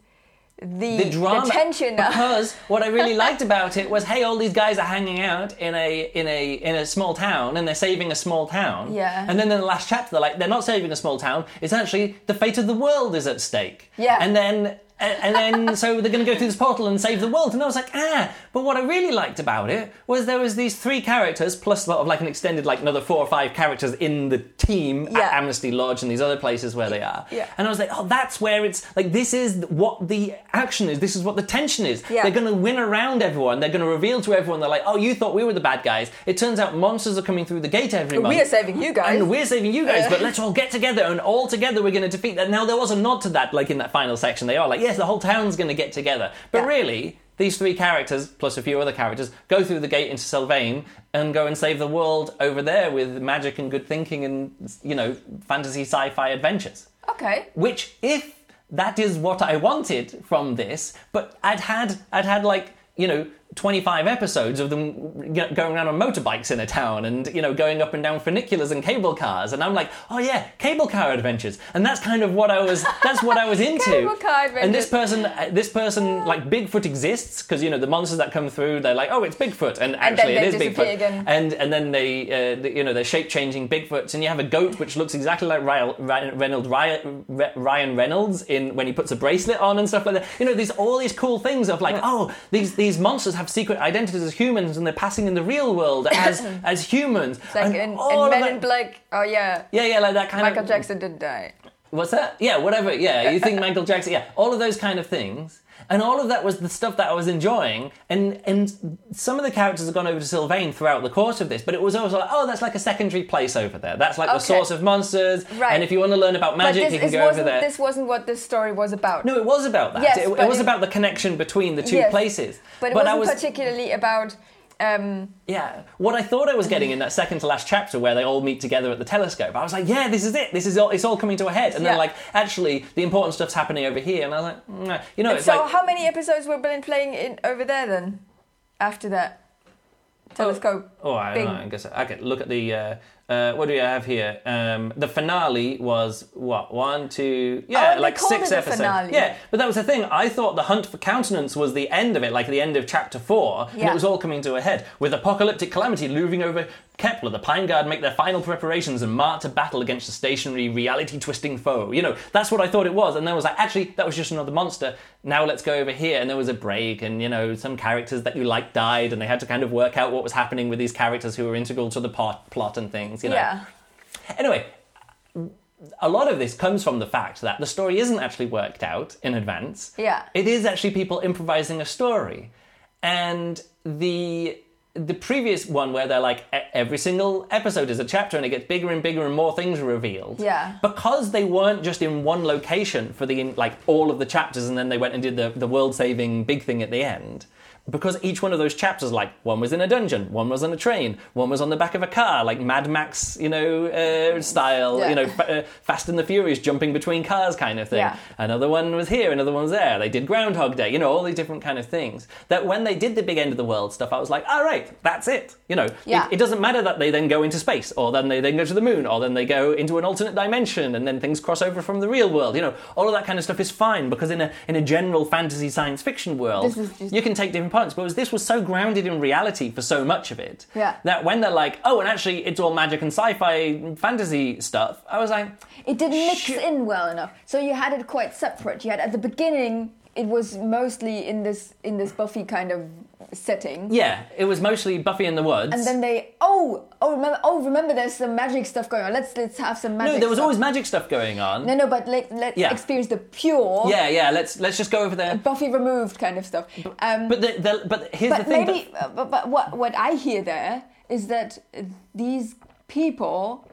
the, the drama the tension. because what I really liked about it was hey all these guys are hanging out in a in a in a small town and they're saving a small town Yeah. and then in the last chapter they're like they're not saving a small town it's actually the fate of the world is at stake Yeah. and then and, and then so they're going to go through this portal and save the world and I was like ah but what I really liked about it was there was these three characters plus sort of like an extended like another four or five characters in the team Yeah. at Amnesty Lodge and these other places where they are Yeah. and I was like oh that's where it's like this is what the action is this is what the tension is Yeah. they're going to win around everyone they're going to reveal to everyone they're like oh you thought we were the bad guys it turns out monsters are coming through the gate every month we are saving you guys. and we're saving you guys, but let's all get together and all together we're going to defeat that. Now there was a nod to that, like in that final section. They are like, yes, the whole town's going to get together, but Yeah. really. These three characters, plus a few other characters, go through the gate into Sylvain and go and save the world over there with magic and good thinking and, you know, fantasy sci fi adventures. okay. Which, if that is what I wanted from this, but I'd had, I'd had like, you know, 25 episodes of them going around on motorbikes in a town and, you know, going up and down funiculars and cable cars. And I'm like, oh yeah, cable car adventures. And that's kind of what I was, that's what I was into. Cable car and this person, uh, this person, like Bigfoot exists because, you know, the monsters that come through, they're like, oh, it's Bigfoot. And actually they it is Bigfoot. again. And, and then they, uh, the- you know, they're shape changing Bigfoots. And you have a goat which looks exactly like Ryan, Ryan, Reynolds, Ryan, Ryan Reynolds in when he puts a bracelet on and stuff like that. You know, there's all these cool things of like, oh, these these monsters have secret identities as humans and they're passing in the real world as as humans. It's like And in, in Men in Black. Oh yeah, Yeah, yeah, like that kind Michael of. Michael Jackson didn't die. What's that? Yeah, whatever. Yeah, you think Michael Jackson? Yeah, all of those kind of things. And all of that was the stuff that I was enjoying, and and some of the characters have gone over to Sylvain throughout the course of this, but it was also like, oh, that's like a secondary place over there. That's like the source of monsters, Right. and if you want to learn about magic, this you can go over there. this wasn't what this story was about. No, it was about that. Yes, it, it was it- about the connection between the two Yes. places. but it I wasn't was particularly about. Um, yeah, what I thought I was getting in that second to last chapter where they all meet together at the telescope, I was like, yeah, this is it. This is all. It's all coming to a head. And then Yeah. like, actually, the important stuff's happening over here, and I was like, mm, you know, it's so like. how many episodes were Berlin playing in over there then? After that telescope. Oh, I don't know. I guess I could look at the. Uh, uh, what do we have here? Um, the finale was what one, two, yeah, Oh, like six episodes. finale. Yeah, but that was the thing. I thought the hunt for countenance was the end of it, like the end of chapter four, and it was all coming to a head with apocalyptic calamity looming over Kepler. The Pine Guard make their final preparations and march to battle against the stationary, reality-twisting foe. You know, that's what I thought it was, and then I was like, actually, that was just another monster. Now let's go over here, and there was a break, and you know, some characters that you liked died, and they had to kind of work out what was happening with these characters who were integral to the plot and things. You know. Yeah. Anyway, a lot of this comes from the fact that the story isn't actually worked out in advance. Yeah. It is actually people improvising a story. And the the previous one where they're like every single episode is a chapter and it gets bigger and bigger and more things are revealed. Yeah. Because they weren't just in one location for the like all of the chapters and then they went and did the, the world saving big thing at the end. Because each one of those chapters, like one was in a dungeon, one was on a train, one was on the back of a car, like Mad Max, you know, uh, style, Yeah. you know, fa- uh, Fast and the Furious, jumping between cars, kind of thing. Yeah. Another one was here, another one was there. They did Groundhog Day, you know, all these different kind of things. That when they did the big end of the world stuff, I was like, all right, that's it. You know, Yeah. it, it doesn't matter that they then go into space, or then they then go to the moon, or then they go into an alternate dimension, and then things cross over from the real world. You know, all of that kind of stuff is fine because in a in a general fantasy science fiction world, just- you can take different parts. But this was so grounded in reality for so much of it Yeah. that when they're like, oh, and actually it's all magic and sci-fi fantasy stuff, I was like, It didn't mix Shit. in well enough. So you had it quite separate. You had at the beginning it was mostly in this in this Buffy kind of setting. yeah, it was mostly Buffy in the woods. And then they oh oh remember oh remember there's some magic stuff going on. Let's let's have some magic. no, there was stuff. always magic stuff going on. no no but let let's Yeah. experience the pure Yeah, yeah. Let's let's just go over there. Buffy removed kind of stuff. Um, But the, the but here's but the thing. maybe but, but what what I hear there is that these people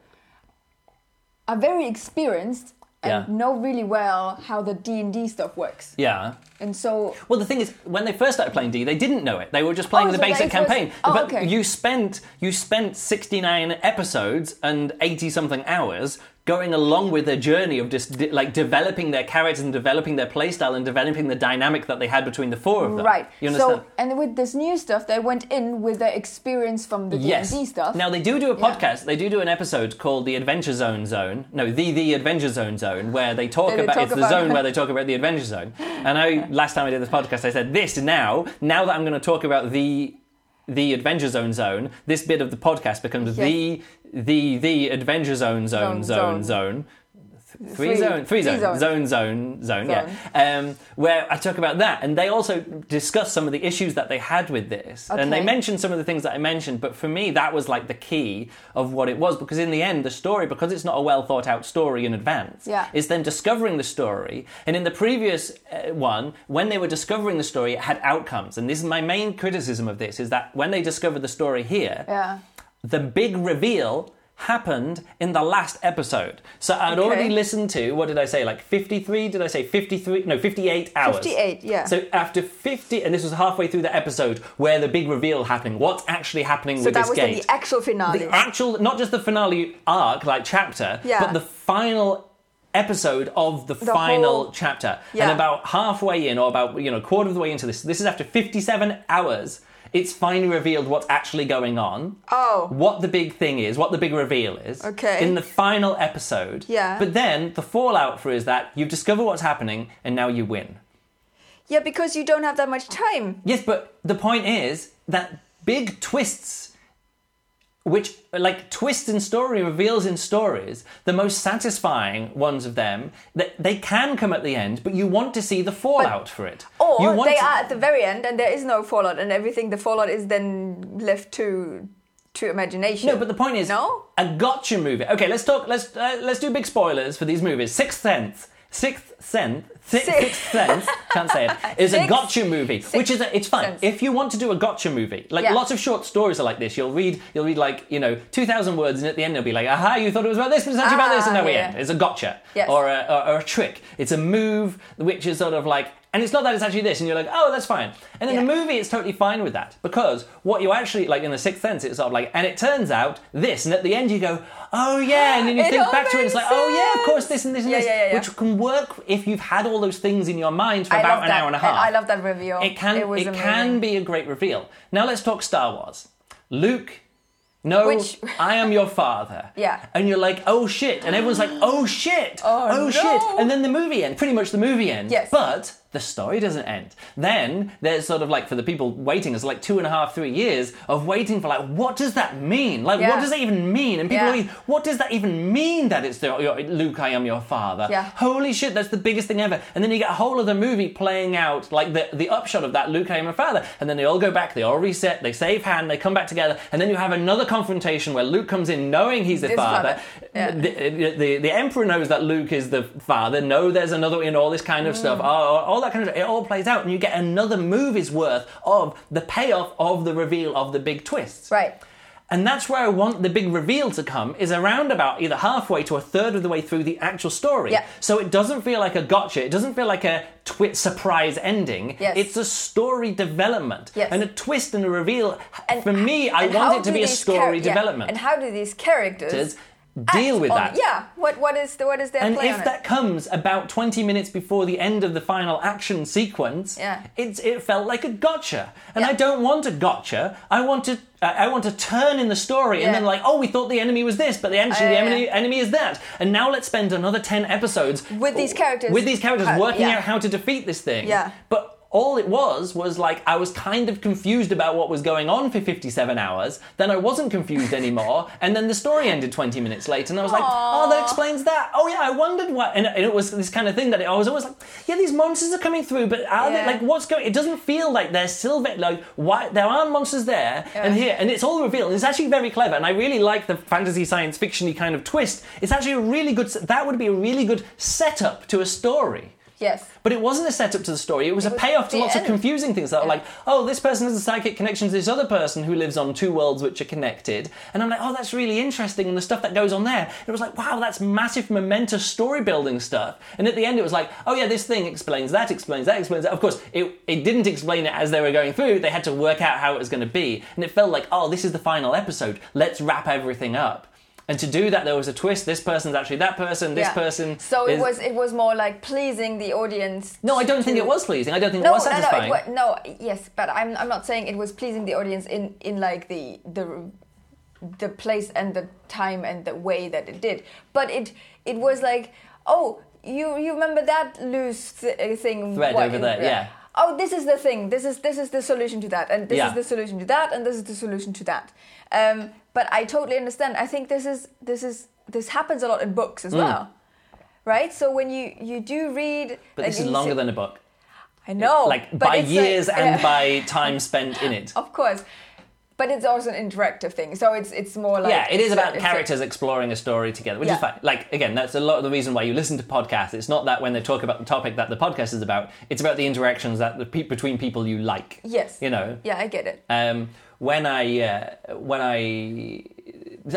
are very experienced and Yeah. know really well how the D and D stuff works. Yeah. And so Well, the thing is, when they first started playing D, they didn't know it. They were just playing Oh, the so basic first- campaign. Oh, but okay. you spent you spent sixty nine episodes and eighty something hours going along with their journey of just de- like developing their characters and developing their playstyle and developing the dynamic that they had between the four of them. right. You understand? So and with this new stuff, they went in with their experience from the D Yes. and D stuff. Now they do do a Yeah. podcast. They do do an episode called the Adventure Zone Zone. No, the the Adventure Zone Zone, where they talk they about talk it's the zone where they talk about the Adventure Zone. And I last time I did this podcast, I said this now. Now that I'm going to talk about the the Adventure Zone Zone, this bit of the podcast becomes Yes. the the the Adventure Zone Zone Zone, Zone zone. Zone. Three, zone, three zone, zones. zone, zone, zone, yeah. Um, where I talk about that, and they also discuss some of the issues that they had with this, and they Okay. mentioned some of the things that I mentioned. But for me, that was like the key of what it was, because in the end, the story, because it's not a well thought out story in advance, Yeah. is them discovering the story. And in the previous uh, one, when they were discovering the story, it had outcomes. And this is my main criticism of this: is that when they discovered the story here, yeah. the big reveal happened in the last episode. So I'd Okay. already listened to, what did I say, like 53? Did I say 53? No, 58 hours. 58, yeah. So after 50, and this was halfway through the episode where the big reveal happening, what's actually happening So with that this was gate? in the actual finale. the actual, not just the finale arc, like chapter, Yeah. but the final episode of the, The final whole- chapter. Yeah. And about halfway in, or about you know a quarter of the way into this, this is after 57 hours. It's finally revealed what's actually going on. Oh. What the big thing is, what the big reveal is. Okay. In the final episode. Yeah. But then the fallout for is that you discover what's happening and now you win. yeah, because you don't have that much time. Yes, but the point is that big twists, which like twists in story reveals in stories, the most satisfying ones of them, that they can come at the end, but you want to see the fallout for it. Or you want they to- are at the very end and there is no fallout and everything. The fallout is then left to to imagination. No, but the point is, No? a gotcha movie. Okay, let's talk. Let's uh, let's do big spoilers for these movies. Sixth Sense, Sixth Sense, Sixth, Six- Sixth Sense, can't say it. Is a gotcha movie, which is a, it's fun. Sense. if you want to do a gotcha movie. Like Yeah. lots of short stories are like this. You'll read, you'll read like you know two thousand words, and at the end it'll be like, aha, you thought it was about this, but it's actually about this, and Ah, now we end. It's a gotcha, Yes. or, a, or, or a trick. It's a move which is sort of like. And it's not that it's actually this, and you're like, oh, that's fine. And in Yeah. the movie, it's totally fine with that because what you actually like in the sixth sense, it's sort of like, and it turns out this, and at the end you go, oh yeah, and then you It think back to it, and it's like, oh yeah, of course, this and this and Yeah, this, yeah, which can work if you've had all those things in your mind for I about an that. hour and a half. I love that reveal. It can, It it can be a great reveal. Now let's talk Star Wars. Luke. No, Which- I am your father. Yeah. And you're like, oh shit. And everyone's like, oh shit. Oh, oh, shit. no. And then the movie ends. Pretty much the movie ends. Yes. But the story doesn't end. Then there's sort of like for the people waiting, it's like two and a half, three years of waiting for like, what does that mean? Like, what does that even mean? And people Yeah. are like, what does that even mean that it's the, your- Luke, I am your father? Yeah. Holy shit, that's the biggest thing ever. And then you get a whole other movie playing out like the, the upshot of that Luke, I am your father. And then they all go back, they all reset, they save hand, they come back together, and then you have another confrontation where Luke comes in knowing he's the His father. father. Yeah. The, the, the emperor knows that Luke is the father. No, there's another in all this kind of Mm. stuff. All, all that kind of stuff. It all plays out, and you get another movie's worth of the payoff of the reveal of the big twists. Right. And that's where I want the big reveal to come, is around about either halfway to a third of the way through the actual story. Yeah. So it doesn't feel like a gotcha, it doesn't feel like a twit surprise ending. Yes. It's a story development. Yes. And a twist and a reveal. And- For me, I want it to be a story char- yeah, development. And how do these characters deal with on- that. Yeah. What what is the what is their And if that comes about 20 minutes before the end of the final action sequence, Yeah. it's, it felt like a gotcha. And Yeah. I don't want a gotcha. I want to, uh, I want to turn in the story and then like, oh, we thought the enemy was this, but the actually the yeah, enemy, yeah. enemy is that. And now let's spend another 10 episodes With these characters. with these characters working yeah. out how to defeat this thing. Yeah. But all it was was like I was kind of confused about what was going on for 57 hours. Then I wasn't confused anymore, and then the story ended 20 minutes later, and I was like, "Oh, that explains that." Oh yeah, I wondered what. And and it was this kind of thing that I was always like, "Yeah, these monsters are coming through, but are they like what's going?" It doesn't feel like they're silver. Like why there aren't monsters there, and here, and it's all revealed. It's actually very clever, and I really like the fantasy science fictiony kind of twist. It's actually a really good. That would be a really good setup to a story. Yes. But it wasn't a setup to the story. It was a was payoff to lots of confusing things that were Yeah. like, oh, this person has a psychic connection to this other person who lives on two worlds which are connected. And I'm like, oh, that's really interesting. And the stuff that goes on there. It was like, wow, that's massive, momentous story building stuff. And at the end, it was like, oh, yeah, this thing explains that, explains that, explains that. Of course, it, it didn't explain it as they were going through. They had to work out how it was going to be. And it felt like, oh, this is the final episode. Let's wrap everything up. And to do that, there was a twist. This person's actually that person. This Yeah. person. So it was it was more like pleasing the audience. No, I don't think it was pleasing. I don't think No, it was no, no, satisfying. it wa- no. Yes, but I'm I'm not saying it was pleasing the audience in in like the the the place and the time and the way that it did. But it it was like oh you you remember that loose th- thing Thread what- over there, yeah. Oh, this is the thing. This is this is the solution to that, and this Yeah. is the solution to that, and this is the solution to that. Um, but I totally understand. I think this is this is this happens a lot in books Mm. as well, right? So when you you do read, But and this is longer than a book. I know, like by years like- and by time spent in it. of course. But it's also an interactive thing, so it's it's more like yeah, it is about characters exploring a story together, which is fine. Like again, that's a lot of the reason why you listen to podcasts. It's not that when they talk about the topic that the podcast is about. It's about the interactions that the pe- between people you like. Yes. You know. Yeah, I get it. Um, when I uh, when I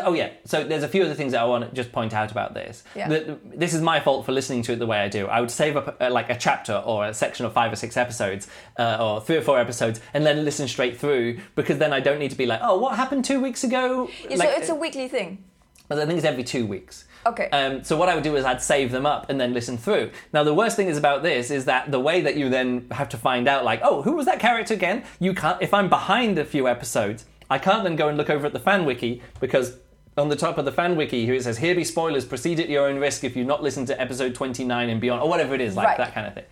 oh yeah, so there's a few other things that I want to just point out about this. Yeah. The- this is my fault for listening to it the way I do. I would save up uh, like a chapter or a section of five or six episodes, uh, or three or four episodes, and then listen straight through because then I don't need to be like, oh, what happened two weeks ago? Yeah, Like, so it's a weekly thing. I think it's every two weeks. Okay. Um, so what I would do is I'd save them up and then listen through. Now the worst thing is about this is that the way that you then have to find out, like, oh, who was that character again? You can't. If I'm behind a few episodes, I can't then go and look over at the fan wiki because on the top of the fan wiki here it says, "Here be spoilers. Proceed at your own risk if you've not listened to episode 29 and beyond, or whatever it is, like Right. that kind of thing."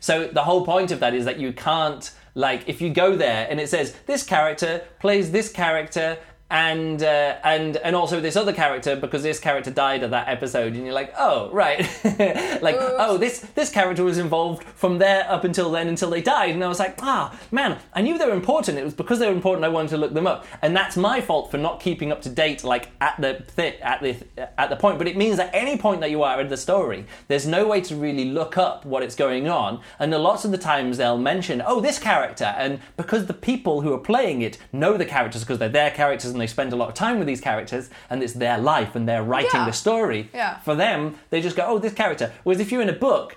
So the whole point of that is that you can't like if you go there and it says this character plays this character and uh, and and also this other character because this character died at that episode and you're like oh right. Like oh this this character was involved from there up until then until they died. And I was like ah man I knew they were important. It was because they were important I wanted to look them up. And that's my fault for not keeping up to date like at the thi- at the at the point. But it means at any point that you are in the story there's no way to really look up what it's going on. And a lots of the times they'll mention oh this character. And because the people who are playing it know the characters because they're their characters and they spend a lot of time with these characters and it's their life and they're writing Yeah. the story Yeah. for them they just go oh this character whereas if you're in a book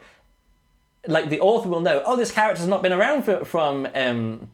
like the author will know oh this character's not been around for, from um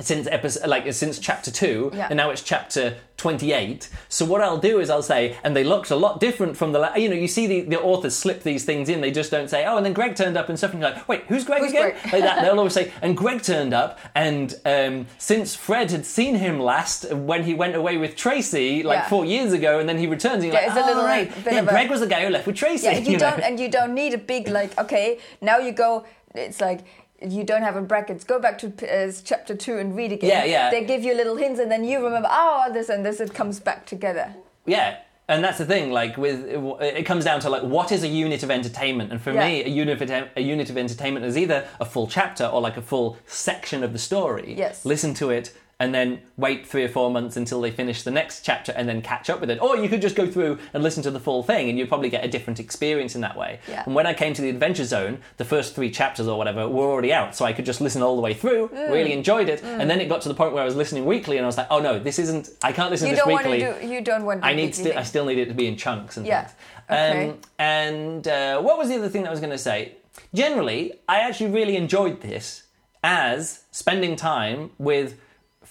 since episode like since chapter 2 Yeah. and now it's chapter 28 so what i'll do is i'll say and they looked a lot different from the la- you know you see the, the authors slip these things in they just don't say oh and then greg turned up and stuff and you're like wait who's greg Who's again Greg? like that they'll always say and greg turned up and um, since fred had seen him last when he went away with tracy like Yeah. four years ago and then he returns and you're Yeah, like it's a little oh, right bit yeah of a- greg was the guy who left with tracy Yeah, you, you don't, and you don't need a big like. Okay, now you go. It's like you don't have in brackets. Go back to uh, chapter two and read again. Yeah, yeah. They give you little hints, and then you remember. Oh, this and this. It comes back together. Yeah. And that's the thing, like with it comes down to like what is a unit of entertainment, and for Yeah. me, a unit of a unit of entertainment is either a full chapter or like a full section of the story. Yes. Listen to it and then wait three or four months until they finish the next chapter and then catch up with it. Or you could just go through and listen to the full thing, and you'd probably get a different experience in that way. Yeah. And when I came to the Adventure Zone, the first three chapters or whatever were already out, so I could just listen all the way through. Mm. Really enjoyed it, and then it got to the point where I was listening weekly, and I was like, oh no, this isn't. I can't listen You to this don't want weekly. to do. You don't want. To I need sti- I still need it to be in chunks and Yeah. things. Okay. Um, and uh, what was the other thing that I was going to say? Generally, I actually really enjoyed this as spending time with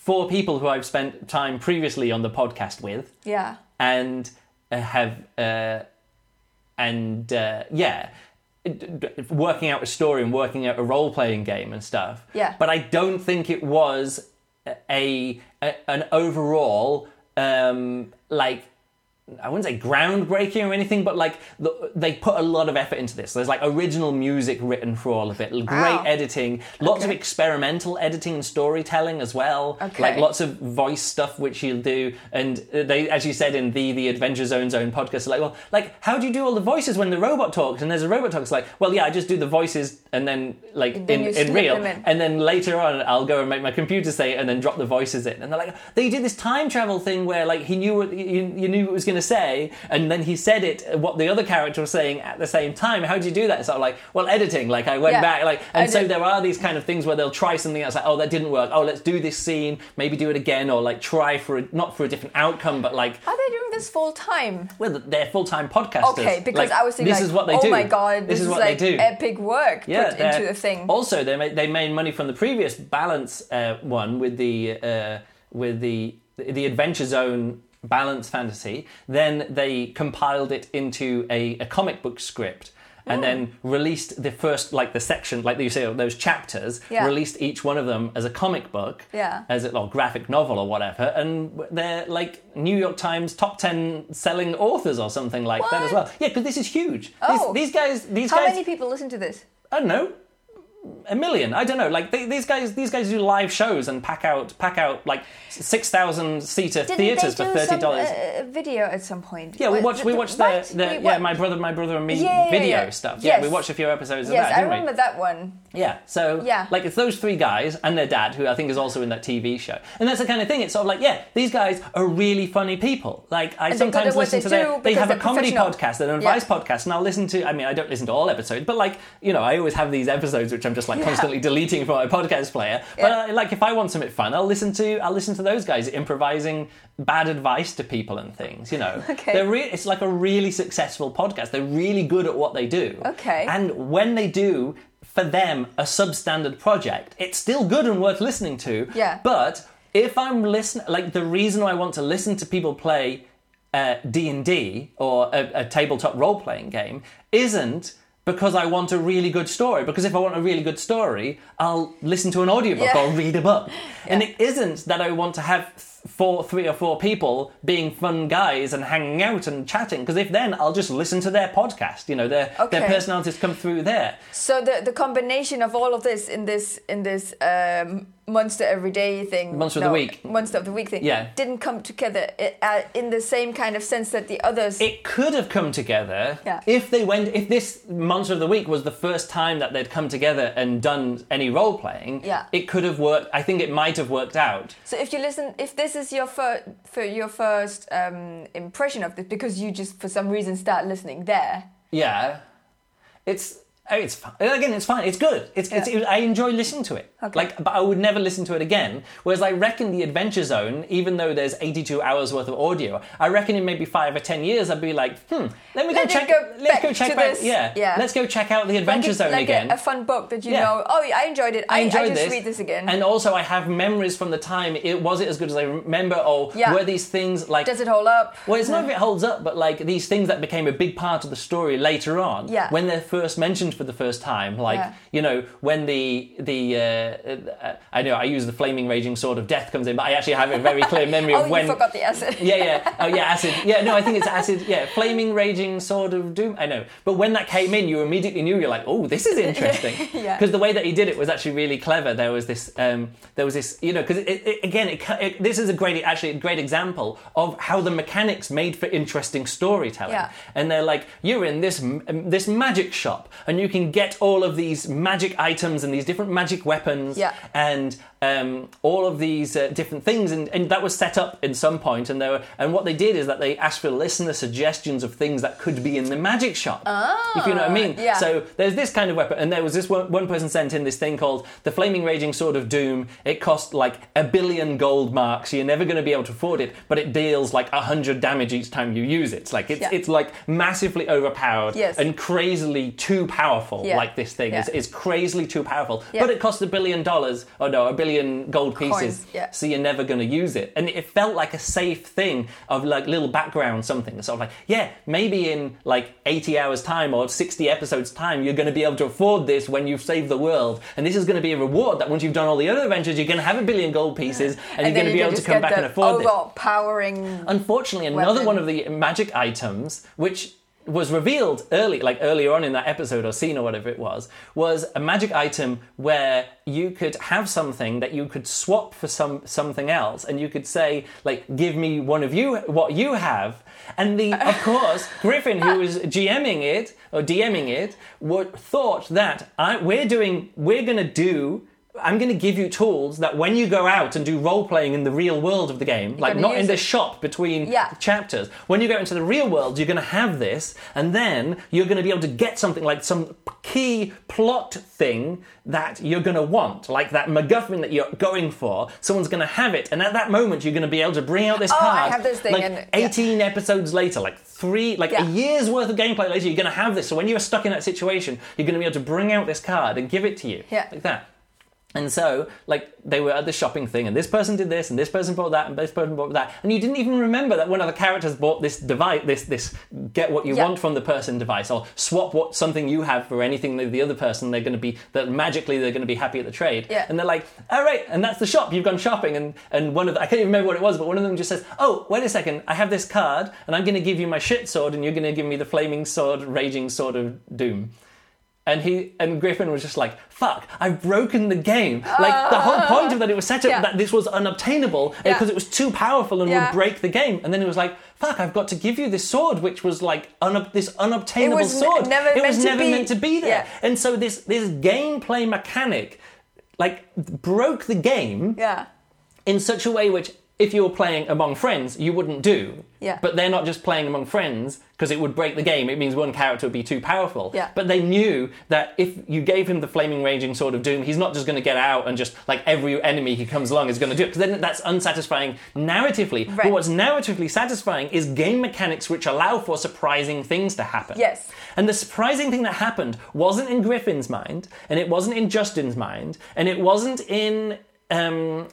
four people who I've spent time previously on the podcast with, Yeah. and uh, have uh, and uh, yeah. Working out a story and working out a role playing game and stuff. Yeah. But I don't think it was a, a an overall um, like I wouldn't say groundbreaking or anything, but like the, they put a lot of effort into this. There's like original music written for all of it, great Wow. editing, lots of experimental editing and storytelling as well. Okay. Like lots of voice stuff which you'll do, and uh, they, as you said in the the Adventure Zone's own podcast, like well, like how do you do all the voices when the robot talks? And there's a robot talks like, well, yeah, I just do the voices and then like Then in, in real, in. and then later on I'll go and make my computer say it and then drop the voices in. And they're like, they did this time travel thing where like he knew what you, you knew it was going to to say, and then he said it what the other character was saying at the same time. How do you do that? It's sort of like, well, editing. Like I went Yeah. back, like, and I so did- there are these kind of things where they'll try something else, like, oh, that didn't work. Oh, let's do this scene, maybe do it again, or like try for a, not for a different outcome, but like. Are they doing this full time? Well, they're full-time podcasters. Okay, because Like, I was thinking, this like, is what they oh do. my god, this, is, is, what like they do. epic work put into the thing. Also, they made they made money from the previous Balance uh, one with the uh, with the the Adventure Zone Balance Fantasy. Then they compiled it into a, a comic book script. And then released the first, like the section, like you say, those chapters. Yeah. Released each one of them as a comic book, Yeah. as a or graphic novel or whatever, and they're like New York Times top ten selling authors or something like that as well. Yeah, because this is huge. Oh. These, these guys, these How guys, many people listen to this? I don't know, a million. I don't know. Like they, these guys, these guys do live shows and pack out, pack out like six thousand seater Didn't theaters for thirty dollars. uh, video at some point? yeah, we watched. We watched the, the We yeah, my brother, my brother and me Yeah, video yeah. stuff. Yeah, we watched a few episodes of Yes, that, I remember we? that one. Yeah, so Yeah. like it's those three guys and their dad, who I think is also in that TV show, and that's the kind of thing. It's sort of like, yeah, these guys are really funny people. Like I And sometimes listen to their, they have a comedy podcast, an Yeah. advice podcast, and I'll listen to. I mean, I don't listen to all episodes, but like you know, I always have these episodes which I'm just like Yeah. constantly deleting from my podcast player. But Yeah. uh, like if I want something fun, I'll listen to I'll listen to those guys improvising bad advice to people and things. You know, Okay. they're re- it's like a really successful podcast. They're really good at what they do. Okay. And when they do, for them, a substandard project, it's still good and worth listening to. Yeah. But if I'm listening, like the reason I want to listen to people play uh, D and D or a, a tabletop role playing game isn't because I want a really good story. Because if I want a really good story, I'll listen to an audiobook Yeah. or read a book. And it isn't that I want to have four, three or four people being fun guys and hanging out and chatting. Because if then I'll just listen to their podcast. You know, their their personalities come through there. So the the combination of all of this in this in this um, monster everyday thing, Monster of the week. monster of the week thing, Yeah. didn't come together uh, in the same kind of sense that the others. It could have come together Yeah. if they went. If this Monster of the Week was the first time that they'd come together and done any role playing, Yeah. it could have worked. I think it might have worked out. so if you listen, if this is your first for your first um, impression of this, because you just for some reason start listening there, Yeah, it's it's fine. again it's fine. It's good. It's, it's Yeah. I enjoy listening to it. Okay. Like, but I would never listen to it again. Whereas I reckon the Adventure Zone, even though there's 82 hours worth of audio, I reckon in maybe five or ten years I'd be like, hmm, let me go Let check. go let's go check this. Yeah, Yeah. let's go check out the Adventure like, Zone like again. A, a fun book that you Yeah. know. Oh, I enjoyed it. I I, enjoyed I just this. read this again. And also, I have memories from the time. It was it as good as I remember? Or Yeah. were these things like? Does it hold up? well, it's not if it holds up, but like these things that became a big part of the story later on, Yeah. when they're first mentioned for the first time, like Yeah. you know when the the uh, uh, I know I use the flaming raging sword of death comes in, but I actually have a very clear memory oh, of when. you forgot the acid. Yeah, yeah. Oh, yeah, acid. Yeah, no, I think it's acid. Yeah, flaming, raging sword of doom. I know. But when that came in, you immediately knew you're like, oh, this is interesting. Yeah. Because the way that he did it was actually really clever. There was this, um, there was this, you know, because it, it, again, it, it, this is a great, actually, a great example of how the mechanics made for interesting storytelling. Yeah. And they're like, you're in this this magic shop, and you can get all of these magic items and these different magic weapons, Yeah. and um, all of these uh, different things, and, and that was set up in some point. and they were, and what they did is that they asked for listener suggestions of things that could be in the magic shop. if you know what I mean. Ah, yeah. So there's this kind of weapon, and there was this one, one person sent in this thing called the Flaming Raging Sword of Doom. It cost like a billion gold marks. You're never going to be able to afford it, but it deals like a hundred damage each time you use it. It's like it's Yeah. it's like massively overpowered Yes. and crazily too powerful. Yeah. Like this thing is is crazily too powerful, but it costs a billion dollars. Oh no, a billion gold pieces. Coins, yeah. So you're never going to use it, and it felt like a safe thing of like little background something. Sort of like yeah, maybe in like 80 hours time or 60 episodes time, you're going to be able to afford this when you've saved the world, and this is going to be a reward that once you've done all the other adventures, you're going to have a billion gold pieces, and, you're going to be able to come back and afford this. overpowering. Unfortunately, another weapon. one of the magic items, which was revealed early, like earlier on in that episode or scene or whatever it was, was a magic item where you could have something that you could swap for some something else, and you could say, like, "Give me one of you what you have." And the, of course, Griffin, who was GMing it or DMing it, would, thought that I, we're doing, we're to do I'm going to give you tools that when you go out and do role playing in the real world of the game, like not in the shop between Yeah. chapters, when you go into the real world, you're going to have this, and then you're going to be able to get something like some key plot thing that you're going to want, like that MacGuffin that you're going for. Someone's going to have it, and at that moment, you're going to be able to bring out this Oh, I card. have this thing like and- yeah. 18 episodes later, like three, like a year's worth of gameplay later, you're going to have this. So when you're stuck in that situation, you're going to be able to bring out this card and give it to you, Yeah. like that. And so, like, they were at the shopping thing, and this person did this, and this person bought that, and this person bought that, and you didn't even remember that one of the characters bought this device, this this get what you Yeah. want from the person device, or swap what something you have for anything that the other person. They're going to be that magically they're going to be happy at the trade, Yeah. and they're like, all right, and that's the shop. You've gone shopping, and and one of the, I can't even remember what it was, but one of them just says, oh, wait a second, I have this card, and I'm going to give you my shit sword, and you're going to give me the flaming sword, raging sword of doom. And he and Griffin was just like, "Fuck! I've broken the game." Like the whole point of that, it was set up Yeah. that this was unobtainable uh, Yeah. because it was too powerful and Yeah. would break the game. And then it was like, "Fuck! I've got to give you this sword, which was like unob- this unobtainable It was ne- sword. never it was never be." meant to be there." And so this this gameplay mechanic, like, broke the game Yeah. in such a way which if you were playing among friends you wouldn't do Yeah. but they're not just playing among friends because it would break the game it means one character would be too powerful Yeah. but they knew that if you gave him the flaming raging sword of doom he's not just going to get out and just like every enemy he comes along is going to do it because then that's unsatisfying narratively Right. but what's narratively satisfying is game mechanics which allow for surprising things to happen Yes. and the surprising thing that happened wasn't in Griffin's mind, and it wasn't in Justin's mind, and it wasn't in, um,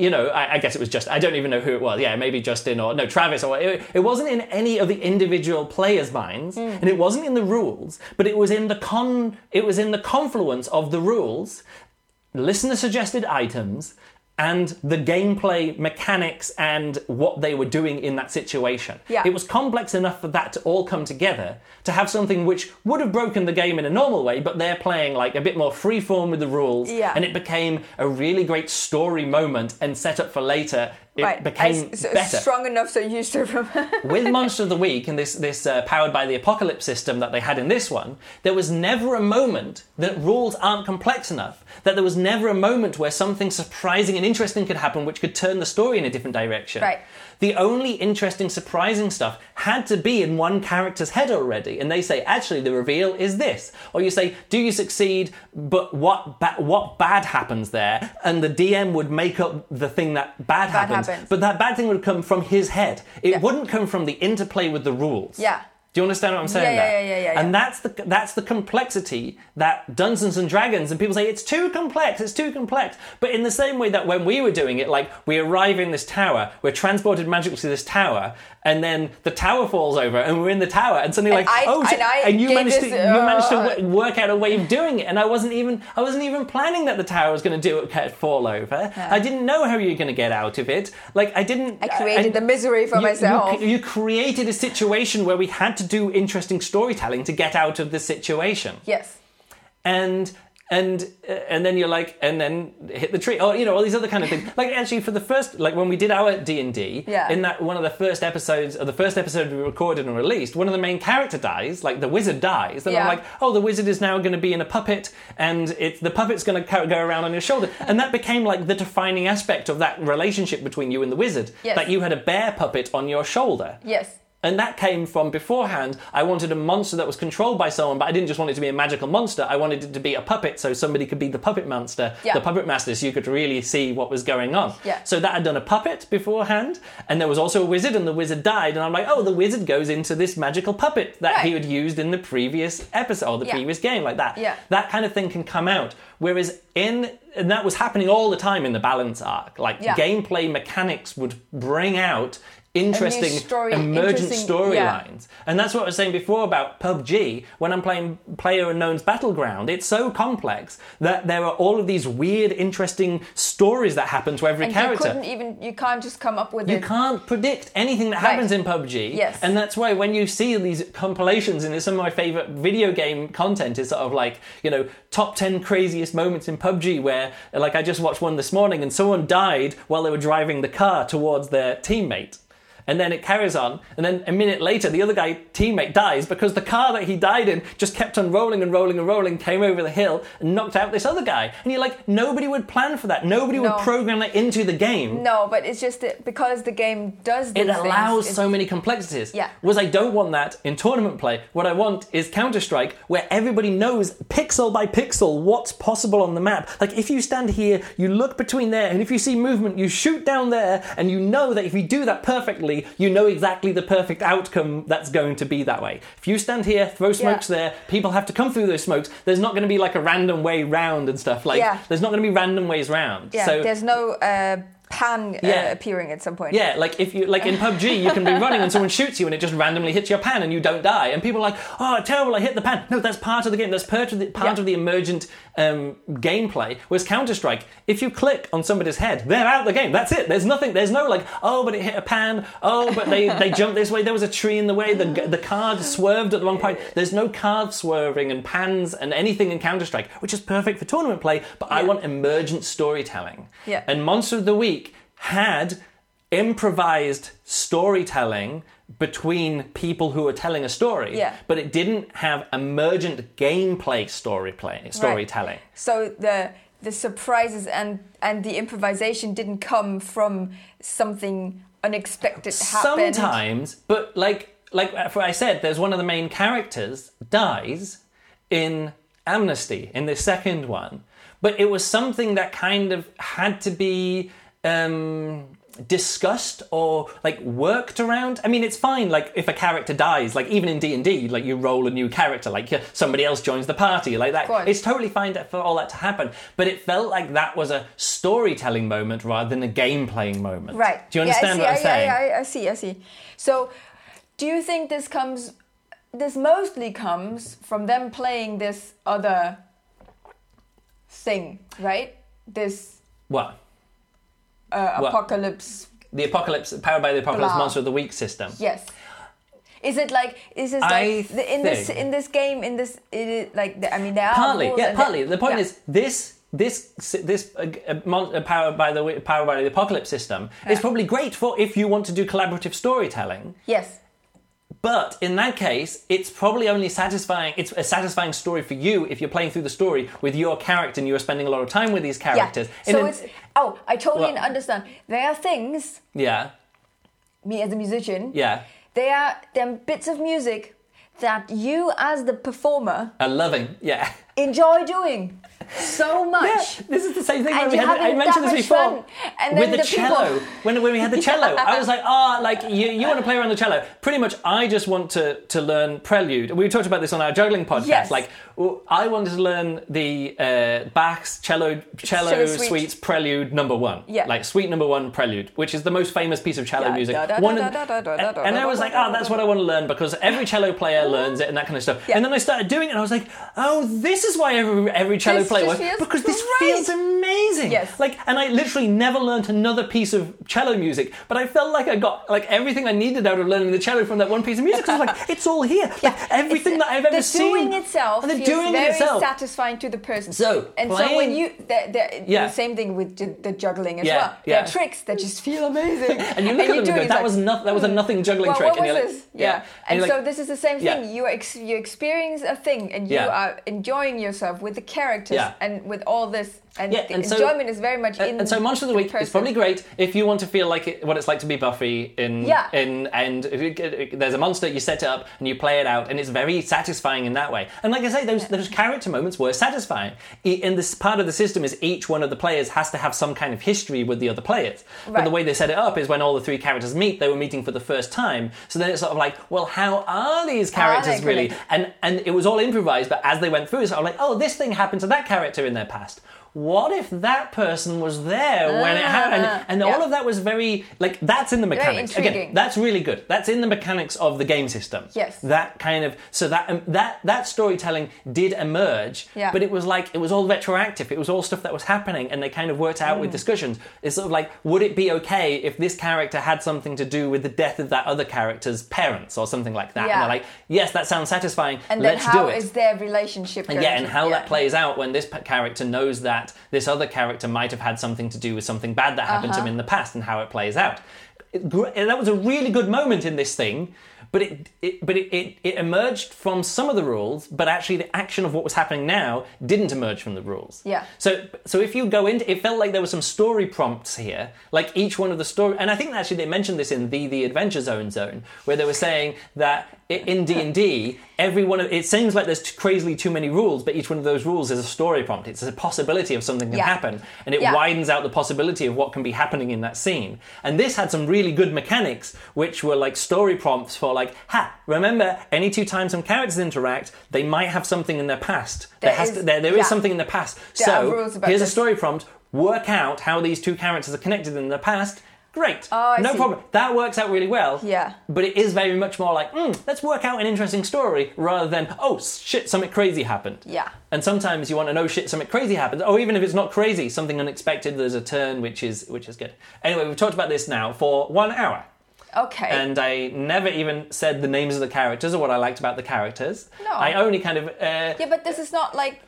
you know, I, I guess it was just, I don't even know who it was. Yeah, maybe Justin or, no, Travis, or it, it wasn't in any of the individual players' minds, hmm. and it wasn't in the rules, but it was in the con, it was in the confluence of the rules, listener suggested items, and the gameplay mechanics and what they were doing in that situation. Yeah. It was complex enough for that to all come together to have something which would have broken the game in a normal way, but they're playing like a bit more freeform with the rules, Yeah. and it became a really great story moment and set up for later. It right. became I- so better strong enough so you still remember. with Monster of the Week and this this uh, powered by the apocalypse system that they had in this one, there was never a moment that rules aren't complex enough. That there was never a moment where something surprising and interesting could happen, which could turn the story in a different direction. Right. The only interesting, surprising stuff had to be in one character's head already, and they say, actually, the reveal is this. Or you say, do you succeed? But what ba- what bad happens there? And the DM would make up the thing that bad, happens. happens. But that bad thing would come from his head. It Yeah. wouldn't come from the interplay with the rules. Yeah. Do you understand what I'm saying? Yeah, yeah, yeah, yeah, yeah, And that's the that's the complexity that Dungeons and Dragons and people say it's too complex, it's too complex. But in the same way that when we were doing it, like we arrive in this tower, we're transported magically to this tower, and then the tower falls over, and we're in the tower, and suddenly And like I- oh, and I and you managed this, to you managed to uh, w- work out a way of doing it, and I wasn't even I wasn't even planning that the tower was going to do it, fall over. I didn't know how you were going to get out of it. Like I didn't. I created and- the misery for you- myself. You, you created a situation where we had to do interesting storytelling to get out of the situation, yes. and and uh, and then you're like, and then hit the tree, or you know, all these other kind of things. Like actually, for the first, like when we did our D and D, Yeah. in that one of the first episodes, or the first episode we recorded and released, one of the main character dies, like the wizard dies. Then I'm like, oh, the wizard is now going to be in a puppet, and it's the puppet's going to go around on your shoulder, and that became like the defining aspect of that relationship between you and the wizard. Yes. That you had a bear puppet on your shoulder. Yes. And that came from beforehand. I wanted a monster that was controlled by someone, but I didn't just want it to be a magical monster. I wanted it to be a puppet, so somebody could be the puppet monster, Yeah. the puppet master, so you could really see what was going on. Yeah. So that had done a puppet beforehand, and there was also a wizard, and the wizard died. And I'm like, oh, the wizard goes into this magical puppet that he had used in the previous episode or the Yeah. previous game, like that. Yeah. That kind of thing can come out. Whereas in and that was happening all the time in the balance arc. Like Yeah. gameplay mechanics would bring out interesting story- emergent storylines yeah. And that's what I was saying before about PUBG. When I'm playing Player Unknown's Battleground, it's so complex that there are all of these weird, interesting stories that happen to every And character. you couldn't even, you can't just come up with You it. can't predict anything that Right. happens in PUBG. Yes. And that's why when you see these compilations, and it's some of my favorite video game content is sort of like, you know, top 10 craziest moments in PUBG where, like, I just watched one this morning and someone died while they were driving the car towards their teammate. And then it carries on, and then a minute later, the other guy teammate dies because the car that he died in just kept on rolling and rolling and rolling, came over the hill and knocked out this other guy. And you're like, nobody would plan for that. Nobody No. would program that into the game. No, but it's just that because the game does It allows things, so many complexities. Yeah. Whereas I don't want that in tournament play. What I want is Counter Strike, where everybody knows pixel by pixel what's possible on the map. Like if you stand here, you look between there, and if you see movement, you shoot down there, and you know that if you do that perfectly, you know exactly the perfect outcome that's going to be that way. If you stand here, throw smokes there, people have to come through those smokes. There's not going to be like a random way round and stuff. Like Yeah. there's not going to be random ways round. Yeah, so there's no uh, pan uh, appearing at some point. yeah, like if you like in PUBG, you can be running and someone shoots you and it just randomly hits your pan and you don't die. And people are like, "Oh, terrible! I hit the pan." No, that's part of the game. That's part of the part Yeah. of the emergent um, gameplay. Whereas Counter Strike, if you click on somebody's head, they're out of the game. That's it. There's nothing. There's no like, "Oh, but it hit a pan." Oh, but they they jumped this way. There was a tree in the way. The the card swerved at the wrong point. There's no card swerving and pans and anything in Counter Strike, which is perfect for tournament play. But I want emergent storytelling. Yeah. And Monster of the Week had improvised storytelling between people who are telling a story, Yeah. but it didn't have emergent gameplay story play, storytelling. So the the surprises and and the improvisation didn't come from something unexpected happened. Sometimes, but like like uh, I said, there's one of the main characters dies in Amnesty in the second one, but it was something that kind of had to be um, discussed or like worked around. I mean, it's fine. Like if a character dies, like even in D and D, like you roll a new character, like somebody else joins the party, like that. It's totally fine to- for all that to happen. But it felt like that was a storytelling moment rather than a game playing moment. Right. Do you Yeah, I understand see, what I'm I, saying? I, I, I see. I see. So, do you think this comes? This mostly comes from them playing this other thing, right? This What? Uh, What? apocalypse. The apocalypse, powered by the apocalypse Blah. monster of the week system. Yes. Is it like? Is it like the, in this in this game? In this, it like the, I mean, there are Partly, yeah, partly. The point yeah. is this. This this uh, uh, uh, powered by the powered by the apocalypse system is probably great for if you want to do collaborative storytelling. yes, But in that case, it's probably only satisfying. It's a satisfying story for you if you're playing through the story with your character and you are spending a lot of time with these characters. In So it's oh, I totally Well- understand. There are things yeah, me as a musician. yeah, They are them bits of music that you as the performer Are loving, yeah. enjoy doing so much. Yeah, this is the same thing. When we had, I mentioned this before with then the, the people- cello. When, when we had the cello, I was like, oh, like you, you want to play around the cello. Pretty much, I just want to to learn prelude. We talked about this on our juggling podcast. Yes. Like, well, I wanted to learn the uh, Bach's cello cello Cello suite. suites prelude number one. Yeah. like suite number one prelude, which is the most famous piece of cello Yeah, music. da, da, One da, and I was like, oh, that's what I want to learn because every cello player learns it and that kind of stuff. Yeah. And then I started doing it, and I was like, oh, this is why every every cello This player works because this great. feels amazing. Yes. Like, and I literally never learned another piece of cello music, but I felt like I got like everything I needed out of learning the cello from that one piece of music. I was like, it's all here. Like, everything It's- that I've ever the seen. doing itself and the feels doing very it itself. satisfying to the person. So, and so when playing- you Yeah. the same thing with the, the juggling as Yeah, well. There yeah. are tricks that just feel amazing. and you look at them and go, that like, was not, that was a hmm. nothing juggling well, trick. what and was you're like, this? Yeah. And, you're so like, this is the same thing. You ex- you experience a thing and you are enjoying yourself with the characters and with all this. And Yeah, the and so- enjoyment is very much uh, in and so Monster of the Week is probably great if you want to feel like it, what it's like to be Buffy in Yeah. in and if you there's a monster you set it up and you play it out and it's very satisfying in that way. And like I say, those those character moments were satisfying. In this part of the system is each one of the players has to have some kind of history with the other players. But Right. the way they set it up is when all the three characters meet, they were meeting for the first time. So then it's sort of like, well, how are these characters they really? connected? And and it was all improvised, but as they went through, it's sort of like, oh, this thing happened to that character in their past. What if that person was there when it happened? Ah, And all yeah. of that was very like that's in the mechanics. Again, that's really good. That's in the mechanics of the game system. Yes. That kind of so that um, that that storytelling did emerge, Yeah. but it was like it was all retroactive. It was all stuff that was happening, and they kind of worked out Mm. with discussions. It's sort of like, would it be okay if this character had something to do with the death of that other character's parents or something like that? And Yeah. they're like, yes, that sounds satisfying. And then Let's how do it. is their relationship And yeah, and how yeah. that plays out when this p- character knows that this other character might have had something to do with something bad that happened to him Uh-huh. in the past, and how it plays out. it, gr- that was a really good moment in this thing. But it, it but it, it, it emerged from some of the rules, but actually the action of what was happening now didn't emerge from the rules. Yeah. So so if you go into, it felt like there were some story prompts here, like each one of the story, and I think actually they mentioned this in the the Adventure Zone zone, where they were saying that in D and D, every one of it seems like there's t- crazily too many rules, but each one of those rules is a story prompt. It's a possibility of something can Yeah. happen, and it Yeah. widens out the possibility of what can be happening in that scene. And this had some really good mechanics, which were like story prompts for like, ha, remember, any two times some characters interact, they might have something in their past. There, There has is- to, there, there is yeah. something in the past. There so here's a story prompt. Work out how these two characters are connected in the past. Great, Oh, I no see. problem. That works out really well. Yeah. But it is very much more like, mm, let's work out an interesting story rather than, oh shit, something crazy happened. Yeah. And sometimes you want to know shit, something crazy happened. Or even if it's not crazy, something unexpected, there's a turn which is which is good. Anyway, we've talked about this now for one hour. Okay. And I never even said the names of the characters or what I liked about the characters. No. I only kind of uh, yeah, but this is not like.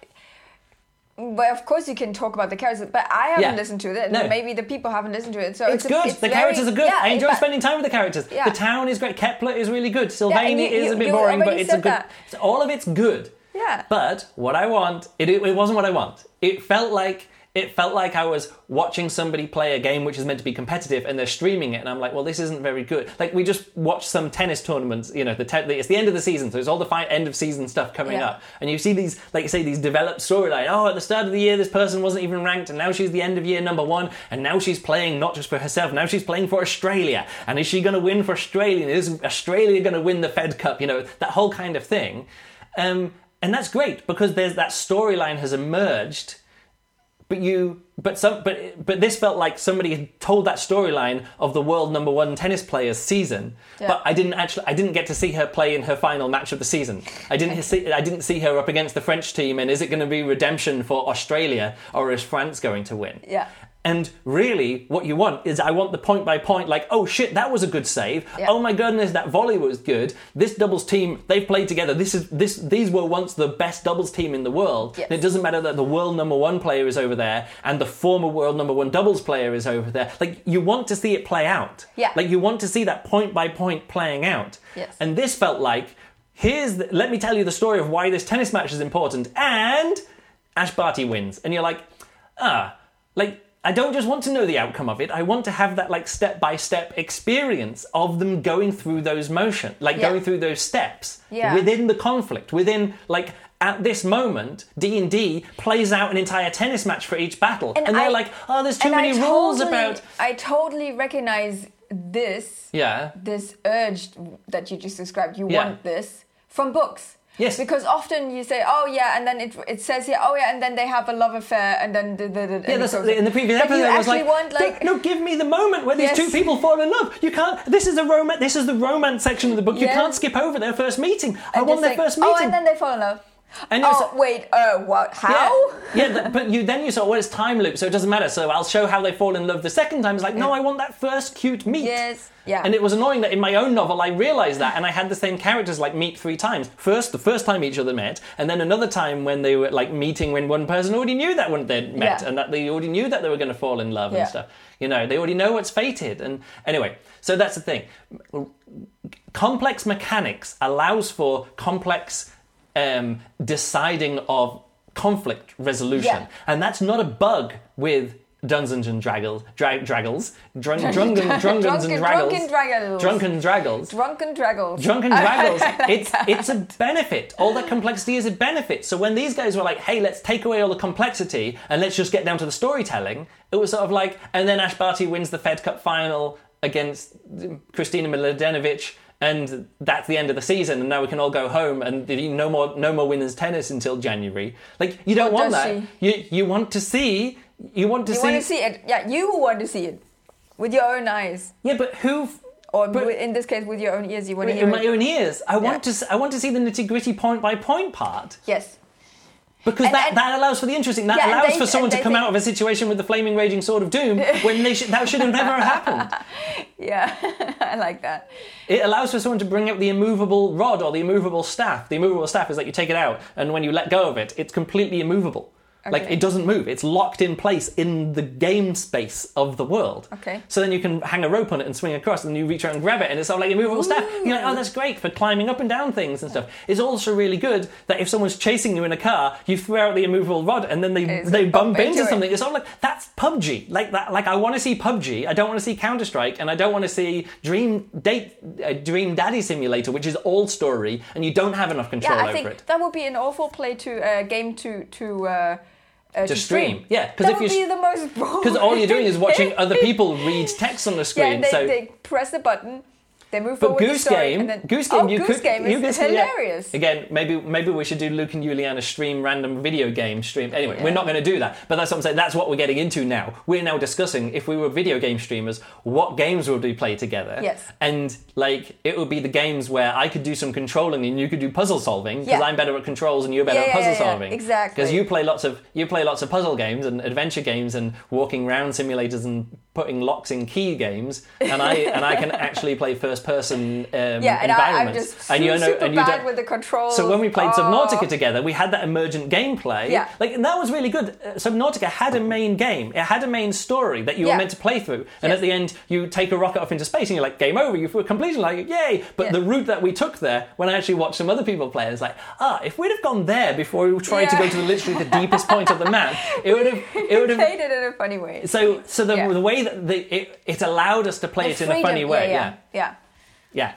Well, of course you can talk about the characters, but I haven't Yeah. listened to it, and No. maybe the people haven't listened to it. So it's, it's, a- good. it's the very- characters are good. Yeah, I enjoy but- spending time with the characters. Yeah. The town is great. Kepler is really good. Sylvain you- is a bit boring, but it's a good. all of it's good. Yeah. But what I want, it, it wasn't what I want. It felt like it felt like I was watching somebody play a game which is meant to be competitive, and they're streaming it, and I'm like, well, this isn't very good. Like we just watched some tennis tournaments. You know, the, te- it's the end of the season, so it's all the fi- end of season stuff coming Yeah. up, and you see these, like you say, these developed storyline. Oh, at the start of the year, this person wasn't even ranked, and now she's the end of year number one, and now she's playing not just for herself, now she's playing for Australia, and is she going to win for Australia? Is Australia going to win the Fed Cup? You know, that whole kind of thing. Um, and that's great because there's that storyline has emerged but you but some but but this felt like somebody had told that storyline of the world number one tennis player's season Yeah. but i didn't actually i didn't get to see her play in her final match of the season i didn't see i didn't see her up against the french team and is it going to be redemption for australia or is france going to win Yeah. And really, what you want is I want the point by point, like, oh shit, that was a good save. Yeah. Oh my goodness, that volley was good. This doubles team, they've played together. This is this. These were once the best doubles team in the world. Yes. And it doesn't matter that the world number one player is over there and the former world number one doubles player is over there. Like you want to see it play out. Yeah. Like you want to see that point by point playing out. Yes. And this felt like, here's the, let me tell you the story of why this tennis match is important. And Ash Barty wins, and you're like, ah, like I don't just want to know the outcome of it. I want to have that like step by step experience of them going through those motion, like Yeah. going through those steps Yeah. within the conflict, within like. At this moment, D and D plays out an entire tennis match for each battle, and, they're I- like, "Oh, there's too many I rules about." I totally recognize this. Yeah, this urge that you just described, you Yeah. want this from books. Yes. Because often you say, oh yeah, and then it, it says here, oh yeah, and then they have a love affair, and then the, the, the, Yeah, and that's, goes- in the previous episode, I was like, want "No, like, no, give me the moment where these Yes. two people fall in love. You can't. This is a romance. This is the romance section of the book. You can't skip over their first meeting. I want their like, first meeting. Oh, and then they fall in love. And oh wait, uh, what? How? Yeah, yeah but you then you saw well, it's time loop, so it doesn't matter. So I'll show how they fall in love the second time. It's like, no, I want that first cute meet. Yes, yeah. And it was annoying that in my own novel I realised that, and I had the same characters like meet three times. First, the first time each other met, and then another time when they were like meeting when one person already knew that when they'd met, Yeah. and that they already knew that they were going to fall in love Yeah. and stuff. You know, they already know what's fated. And anyway, so that's the thing. Complex mechanics allows for complex um, deciding of conflict resolution, Yeah. and that's not a bug with Dungeons and Draggles, dra- Draggles, drunk, drunken, drunkens and Drunken- draggles, drunken draggles. drunken draggles. Drunken draggles. Drunken draggles. it's it's a benefit. All that complexity is a benefit. So when these guys were like, "Hey, let's take away all the complexity and let's just get down to the storytelling," it was sort of like, and then Ash Barty wins the Fed Cup final against Kristina Mladenovic, and that's the end of the season. And now we can all go home, and no more no more women's tennis until January. Like you don't What want that. You you want to see. You want to You see. want to see it? Yeah, you want to see it with your own eyes, Yeah, but who? or But- in this case, with your own ears. You want to hear in my it. own ears. I want to. I want to see the nitty gritty point by point part. Yes. Because And- that, and- that allows for the interesting. That Yeah, allows they- for someone to come think- out of a situation with the flaming raging sword of doom when they should, that should have never happened. Yeah, I like that. It allows for someone to bring out the immovable rod or the immovable staff. The immovable staff is that you take it out, and when you let go of it, it's completely immovable. Like it doesn't move. It's locked in place in the game space of the world. Okay. So then you can hang a rope on it and swing across, and you reach out and grab it, and it's all like a movable staff. You're like, oh, that's great for climbing up and down things and stuff. It's also really good that if someone's chasing you in a car, you throw out the immovable rod, and then they It's they bump bump into into something. It's all like that's PUBG. Like that. Like I want to see PUBG. I don't want to see Counter Strike, and I don't want to see Dream Date, uh, Dream Daddy Simulator, which is all story, and you don't have enough control Yeah, I over think it. that would be an awful play to uh, game to to uh, uh, to, stream. Yeah, 'cause that if you- be the most. Because all you're doing is watching other people read text on the screen. and they, so they press the button, they move But forward the Goose Game, then, Goose Game, oh, you Goose could, Game you is could- yeah. Again, maybe maybe we should do Luke and Juliana stream random video game stream. Anyway, we're not going to do that. But that's what I'm saying. That's what we're getting into now. We're now discussing if we were video game streamers, what games would we play together? Yes. And like it would be the games where I could do some controlling and you could do puzzle solving because Yeah. I'm better at controls and you're better Yeah, at puzzle yeah, yeah. solving. Exactly. Because you play lots of you play lots of puzzle games and adventure games and walking around simulators and putting locks in key games, and I and I can actually play first person um, yeah, and I, I'm just and you know, super and you bad with the controls. so when we played Oh. Subnautica together, we had that emergent gameplay. Yeah. Like and that was really good. Uh, Subnautica had a main game. It had a main story that you Yeah. were meant to play through. And Yes. at the end, you take a rocket off into space and you're like, game over. You feel completed like, yay. But Yeah. the route that we took there, when I actually watched some other people play, it's like, ah, if we'd have gone there before we tried to go to the, literally the deepest point of the map, it would have. It would have. played it in a funny way. So, so the, the way that the, it, it allowed us to play The it in a funny way, yeah, yeah, yeah. Yeah.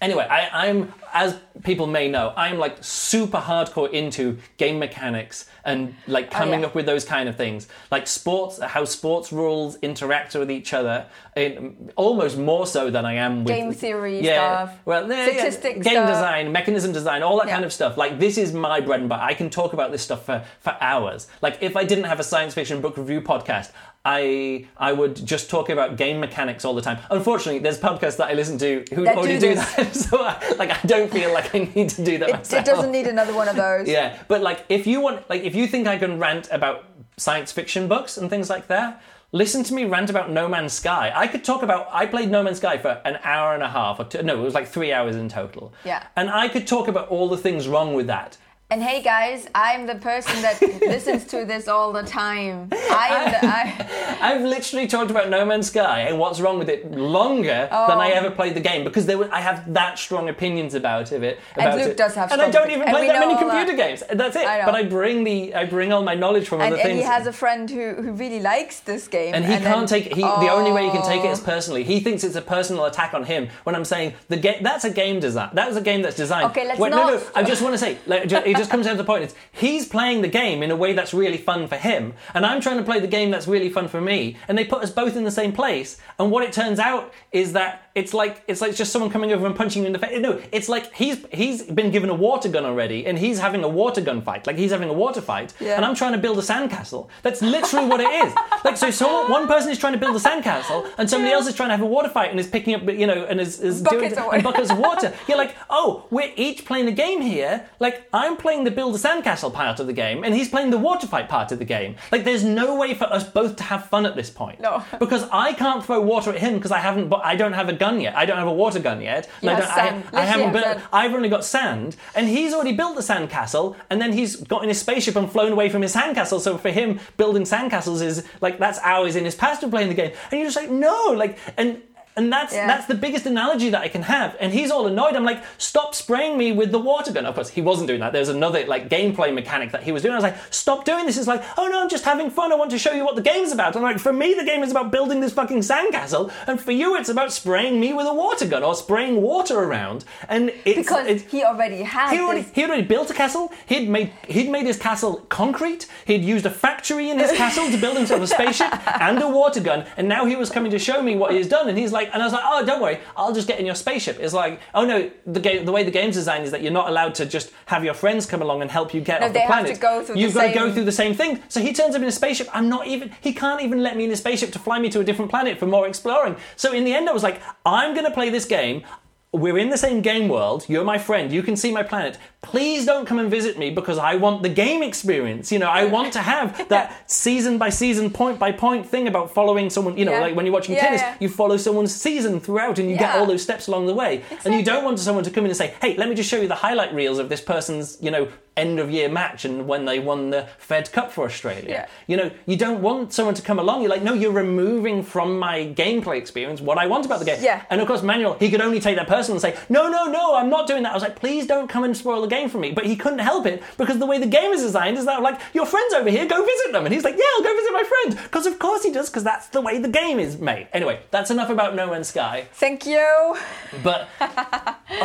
Anyway, I, I'm, as people may know, I'm like super hardcore into game mechanics and like oh, coming Oh, yeah. up with those kind of things. Like sports, how sports rules interact with each other, in, almost more so than I am with Game theory yeah, stuff, Well, yeah, yeah, game stuff. design, mechanism design, all that kind of stuff. Like this is my bread and butter. I can talk about this stuff for, for hours. Like if I didn't have a science fiction book review podcast, I I would just talk about game mechanics all the time. Unfortunately, there's podcasts that I listen to who That already do do, that, so I, like I don't feel like I need to do that It, myself. it doesn't need another one of those. Yeah, but like if you want, like if you think I can rant about science fiction books and things like that, listen to me rant about No Man's Sky. I could talk about. I played No Man's Sky for an hour and a half, or two, no, it was like three hours in total. Yeah. and I could talk about all the things wrong with that. And hey guys, I'm the person that listens to this all the time. I I, I've literally talked about No Man's Sky and what's wrong with it longer than I oh. ever played the game because there were, I have that strong opinions about it. About Luke it. does have and I don't even play that many computer games. That's it. I but I bring the I bring all my knowledge from and, other and things. And he has a friend who, who really likes this game. And he then- can't take he, the only way he can take it is Oh. personally. He thinks it's a personal attack on him. When I'm saying the game, that's a game design. That is a game that's designed. Okay, let's Wait, No, no. I just want to say, like, ju- it just comes down to the point. It's he's playing the game in a way that's really fun for him, and I'm trying to play the game that's really fun for me. And they put us both in the same place. And what it turns out is that it's like it's like just someone coming over and punching you in the face. No, it's like he's he's been given a water gun already, and he's having a water gun fight. Like he's having a water fight, Yeah. and I'm trying to build a sandcastle. That's literally what it is. Like so, so one person is trying to build a sandcastle, and somebody else is trying to have a water fight and is picking up, you know, and is, is doing Buckets of and buckets of water. You're like, oh, we're each playing a game here. Like I'm playing the build a sandcastle part of the game, and he's playing the water fight part of the game. Like there's no way for us both to have fun at this point. No. because I can't throw water at him because I haven't. But I don't have a gun yet. I don't have a water gun yet. And I, sand. I, I haven't have built. sand. I've only got sand, and he's already built the sandcastle, and then he's got in his spaceship and flown away from his sandcastle. So for him, building sandcastles is like that's hours in his past of playing the game, and you're just like, no, like, and and that's Yeah. that's the biggest analogy that I can have. And he's all annoyed. I'm like, stop spraying me with the water gun. Of course, he wasn't doing that. There's another like gameplay mechanic that he was doing. I was like, stop doing this. It's like, oh no, I'm just having fun. I want to show you what the game's about. I'm like, for me, the game is about building this fucking sandcastle, and for you, it's about spraying me with a water gun or spraying water around. And it's because it's, he already had he already, he already built a castle. He'd made he'd made his castle concrete. He'd used a factory in his castle to build himself a spaceship and a water gun. And now he was coming to show me what he's done. And he's like, and I was like, oh, don't worry, I'll just get in your spaceship. It's like, oh no, the game, the way the game's designed is that you're not allowed to just have your friends come along and help you get No, off they the have planet. to go through You've got to go through the same thing. So he turns up in a spaceship. I'm not even. He can't even let me in a spaceship to fly me to a different planet for more exploring. So in the end, I was like, I'm going to play this game. We're in the same game world. You're my friend. You can see my planet. Please don't come and visit me because I want the game experience. You know, I want to have that season by season, point by point thing about following someone. You know, Yeah. like when you're watching Yeah, tennis, yeah. you follow someone's season throughout and you get all those steps along the way. And you don't want someone to come in and say, hey, let me just show you the highlight reels of this person's, you know, end of year match and when they won the Fed Cup for Australia. You know, you don't want someone to come along. You're like, no, you're removing from my gameplay experience what I want about the game. Yeah. And of course, Manuel, he could only take that person and say, no, no, no, I'm not doing that. I was like, please don't come and spoil the game for me. But he couldn't help it because the way the game is designed is that like your friends over here, go visit them, and he's like, yeah, I'll go visit my friend because of course he does because that's the way the game is made. Anyway, that's enough about No Man's Sky. Thank you. But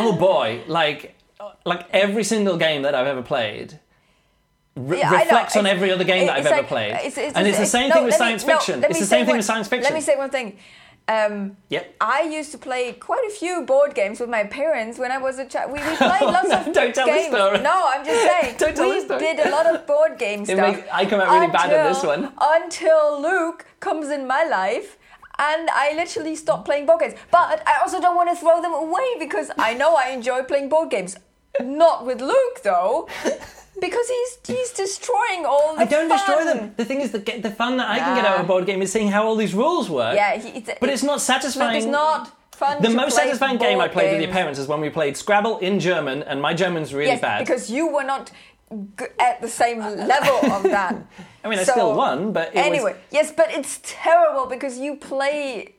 oh boy, like like every single game that I've ever played re- Yeah, reflects on every other game that I've it's ever like- played, it's- it's- and it's the same no, thing with let me- science no, fiction. it's the same thing one- with science fiction. Let me say one thing. Um, Yep. I used to play quite a few board games with my parents when I was a child. We, we played Oh, lots no, of don't tell the games. story. No, I'm just saying. Don't tell we the story. did a lot of board game It stuff. makes- I come out really bad at this one. Until Luke comes in my life. And I literally stopped playing board games. But I also don't want to throw them away because I know I enjoy playing board games. Not with Luke, though. Because he's he's destroying all the I don't destroy them. The thing is, the, the fun that I can get out of a board game is seeing how all these rules work. Yeah, he, it's, but it's not satisfying. It's not fun. The most satisfying game I played with your games. parents is when we played Scrabble in German, and my German's really Yes, bad. because you were not g- at the same level of that. I mean, I still won, but it was- anyway, yes, but it's terrible because you play.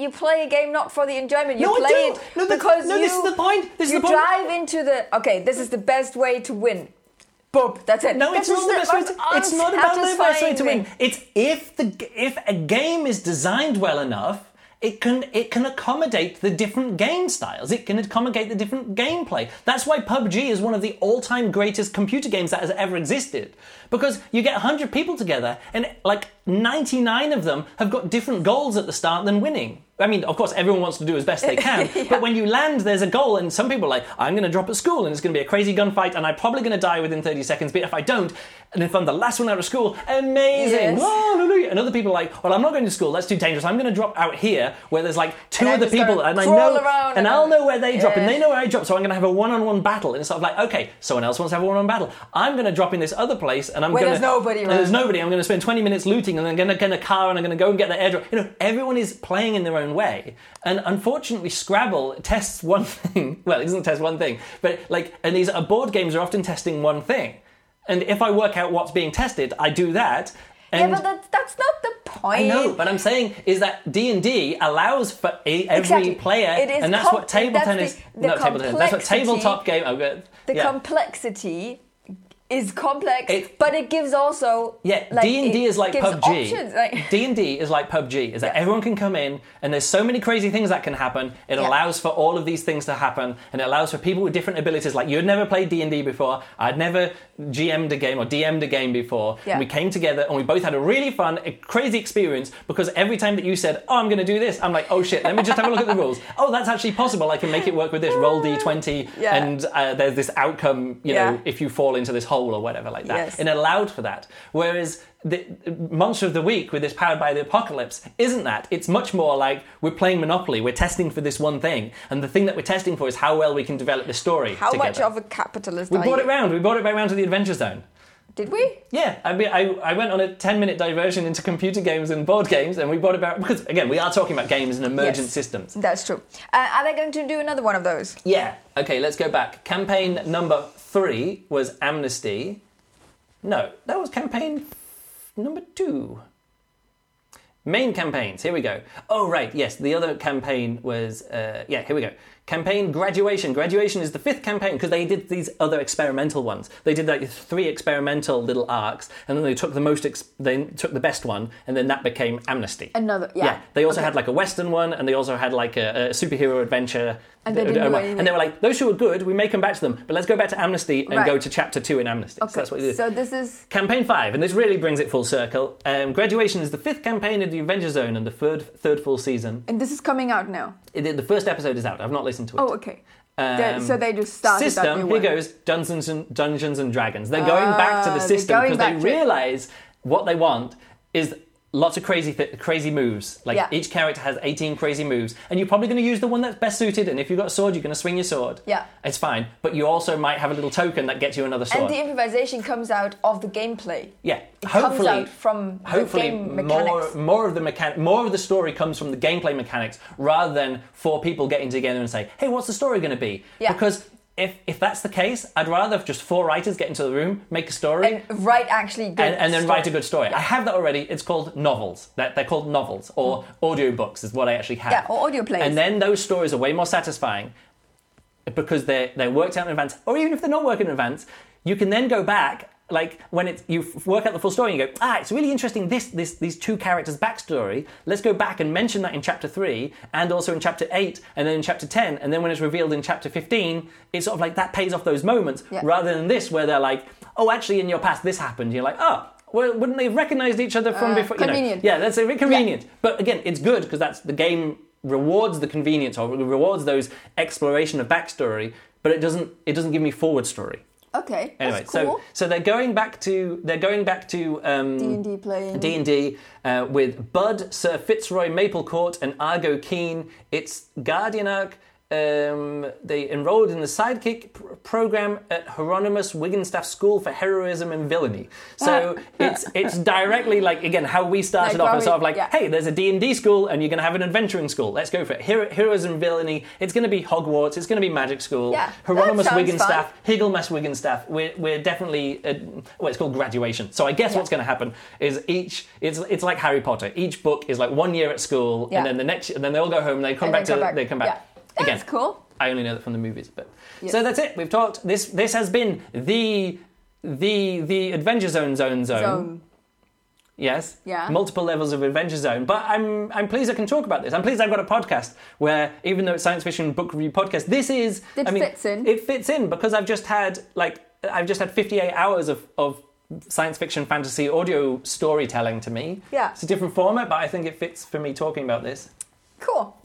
You play a game not for the enjoyment. You No, play it No, because no, you. this is the point. This is you the point. drive into the. Okay, this is the best way to win. Boop. That's it. No, it's not the best way to. It's not about the best way to win. It's if the if a game is designed well enough, it can it can accommodate the different game styles. It can accommodate the different gameplay. That's why PUBG is one of the all-time greatest computer games that has ever existed. Because you get 100 people together and like 99 of them have got different goals at the start than winning. I mean, of course, everyone wants to do as best they can, but when you land, there's a goal, and some people are like, I'm going to drop at school, and it's going to be a crazy gunfight, and I'm probably going to die within 30 seconds, but if I don't, and if I'm the last one out of school, amazing! Yes. Hallelujah! And other people are like, well, I'm not going to school, that's too dangerous, I'm going to drop out here, where there's like two And other people, and I know, around and and I'll know where they drop, and they know where I drop, so I'm going to have a one-on-one battle, and it's sort of like, okay, someone else wants to have a one-on-one battle. I'm going to drop in this other place, and I'm going to... there's nobody and there's nobody, I'm going to spend 20 minutes looting, and then I'm going to get a car, and I'm going to go and get the airdrop. You know, everyone is playing in their own way. And unfortunately, Scrabble tests one thing. Well, it doesn't test one thing, but like, and these uh, board games are often testing one thing. And if I work out what's being tested, I do that. And yeah, but that's, that's not the point. I know, but I'm saying is that D and D allows for a, every Exactly. player, It is and that's what table tennis. the- the not table tennis. That's what tabletop game. Oh, good. the yeah. complexity is complex, It- but it gives also Yeah, like, D and D is like PUBG. D and D is like PUBG. Is that Yeah. everyone can come in, and there's so many crazy things that can happen. It Yeah. allows for all of these things to happen, and it allows for people with different abilities. Like you'd never played D and D before. I'd never GM'd a game or DM'd a game before. Yeah. And we came together, and we both had a really fun, a crazy experience. Because every time that you said, "Oh, I'm going to do this," I'm like, "Oh shit, let me just have a look at the rules." Oh, that's actually possible. I can make it work with this. Roll D20, Yeah. and uh, there's this outcome. You know, if you fall into this hole or whatever like that. Yes. It allowed for that. Whereas the Monster of the Week with this Powered by the Apocalypse isn't that. It's much more like we're playing Monopoly. We're testing for this one thing, and the thing that we're testing for is how well we can develop the story. How together. much of a capitalist we brought you? it round. We brought it back round to the Adventure Zone. Did we? Yeah, I, mean, I, I went on a 10 minute diversion into computer games and board games, and we brought it back because, again, we are talking about games and emergent Yes. systems. That's true. Uh, are they going to do another one of those? Yeah. Okay, let's go back. Campaign number three was Amnesty. No, that was campaign number two. Main campaigns. Here we go. Oh right, yes. The other campaign was uh, yeah. Here we go. Campaign graduation. Graduation is the fifth campaign because they did these other experimental ones. They did like three experimental little arcs, and then they took the most. Ex- they took the best one, and then that became Amnesty. Another, yeah. They also Okay. had like a Western one, and they also had like a, a superhero adventure. And they And they were like, those two are good. We may come back to them, but let's go back to Amnesty and Right. go to chapter two in Amnesty. Okay. So that's what did. So this is Campaign five, and this really brings it full circle. Um, graduation is the fifth campaign of the Adventure Zone and the third third full season. and this is coming out now. It, the first episode is out. I've not listened to it. Oh, okay. Um, so they just started that system. Here goes Dungeons and Dungeons and Dragons. They're going back to Ah, the system because they realize what they want is lots of crazy th- crazy moves. Like Yeah. each character has 18 crazy moves, and you're probably going to use the one that's best suited. And if you've got a sword, you're going to swing your sword. Yeah. it's fine. But you also might have a little token that gets you another sword. And the improvisation comes out of the gameplay. yeah, It hopefully. comes out from Hopefully, more mechanics. more of the mechan- more of the story comes from the gameplay mechanics rather than four people getting together and say, "Hey, what's the story going to be?" Yeah. Because if if that's the case, I'd rather just four writers get into the room, make a story, And write actually good. and, and then story. write a good story. I have that already. It's called novels. That they're called novels or audiobooks is what I actually have. Mm. Yeah, or audio plays. And then those stories are way more satisfying because they're they're worked out in advance. Or even if they're not working in advance, you can then go back. Like when it's you work out the full story and you go, ah, it's really interesting. This this these two characters' backstory. Let's go back and mention that in chapter three, and also in chapter eight, and then in chapter ten, and then when it's revealed in chapter fifteen, it's sort of like that pays off those moments Yeah. rather than this where they're like, oh, actually in your past this happened. You're like, oh, well, wouldn't they have recognized each other from Uh, before? You know. convenient. Yeah, that's a bit convenient. But again, it's good because that's the game rewards the convenience or rewards those exploration of backstory, but it doesn't it doesn't give me forward story. Okay. Anyway, that's cool. so so they're going back to they're going back to um, D and D playing. D and D uh, with Bud, Sir Fitzroy Maplecourt, and Argo Keen. It's Guardian Arc. Um, they enrolled in the sidekick pr- program at Hieronymus Wigginstaff School for Heroism and Villainy. So it's it's directly like again how we started Like off as sort of like, yeah. hey, there's a D and D school, and you're going to have an adventuring school. Let's go for it. Hero, Heroism and Villainy. It's going to be Hogwarts. It's going to be Magic School. Yeah, Hieronymus that sounds Wigginstaff. fun. Higglemas Wigginstaff. We're, we're definitely uh, well, it's called graduation. So I guess what's going to happen is each it's it's like Harry Potter. Each book is like one year at school, Yeah. and then the next and then they all go home. They come And back to back. they come back Yeah. Again. That's cool. I only know that from the movies, but so that's it. We've talked. This this has been the the the Adventure Zone zone zone. Zone. Yes. Yeah. Multiple levels of Adventure Zone. But I'm I'm pleased I can talk about this. I'm pleased I've got a podcast where even though it's science fiction book review podcast, this is It I mean, fits in. It fits in because I've just had like I've just had 58 hours of of science fiction fantasy audio storytelling to me. Yeah. It's a different format, but I think it fits for me talking about this. Cool.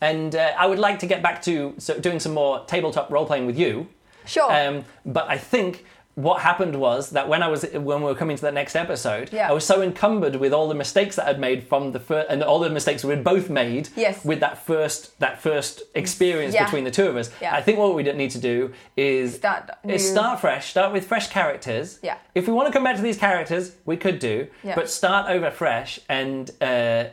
And uh, I would like to get back to so doing some more tabletop role playing with you. Sure. Um, but I think what happened was that when I was when we were coming to that next episode, Yeah. I was so encumbered with all the mistakes that I'd made from the first, and all the mistakes we'd both made Yes. with that first that first experience Yeah. between the two of us. Yeah. I think what we need to do is Start is start fresh, start with fresh characters. Yeah. If we want to come back to these characters, we could do, Yeah. but start over fresh and uh,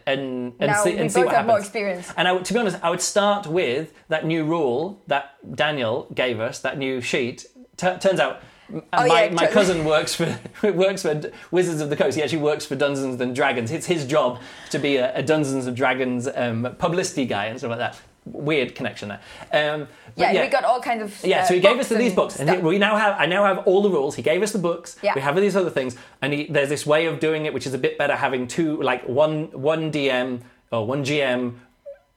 and and Now see and see both what have more happens. experience. And I to be honest, I would start with that new rule that Daniel gave us, that new sheet. T- turns out, Oh, my, yeah, my totally. cousin works for works for Wizards of the Coast. He actually works for Dungeons and Dragons. It's his job to be a, a Dungeons and Dragons um, publicity guy and stuff like that. Weird connection there. Um, but Yeah, we got all kinds of. yeah, uh, so he gave us these books, and stuff. he- we now have. I now have all the rules. He gave us the books. Yeah. We have these other things, and he, there's this way of doing it, which is a bit better, having two, like one, one DM or one GM,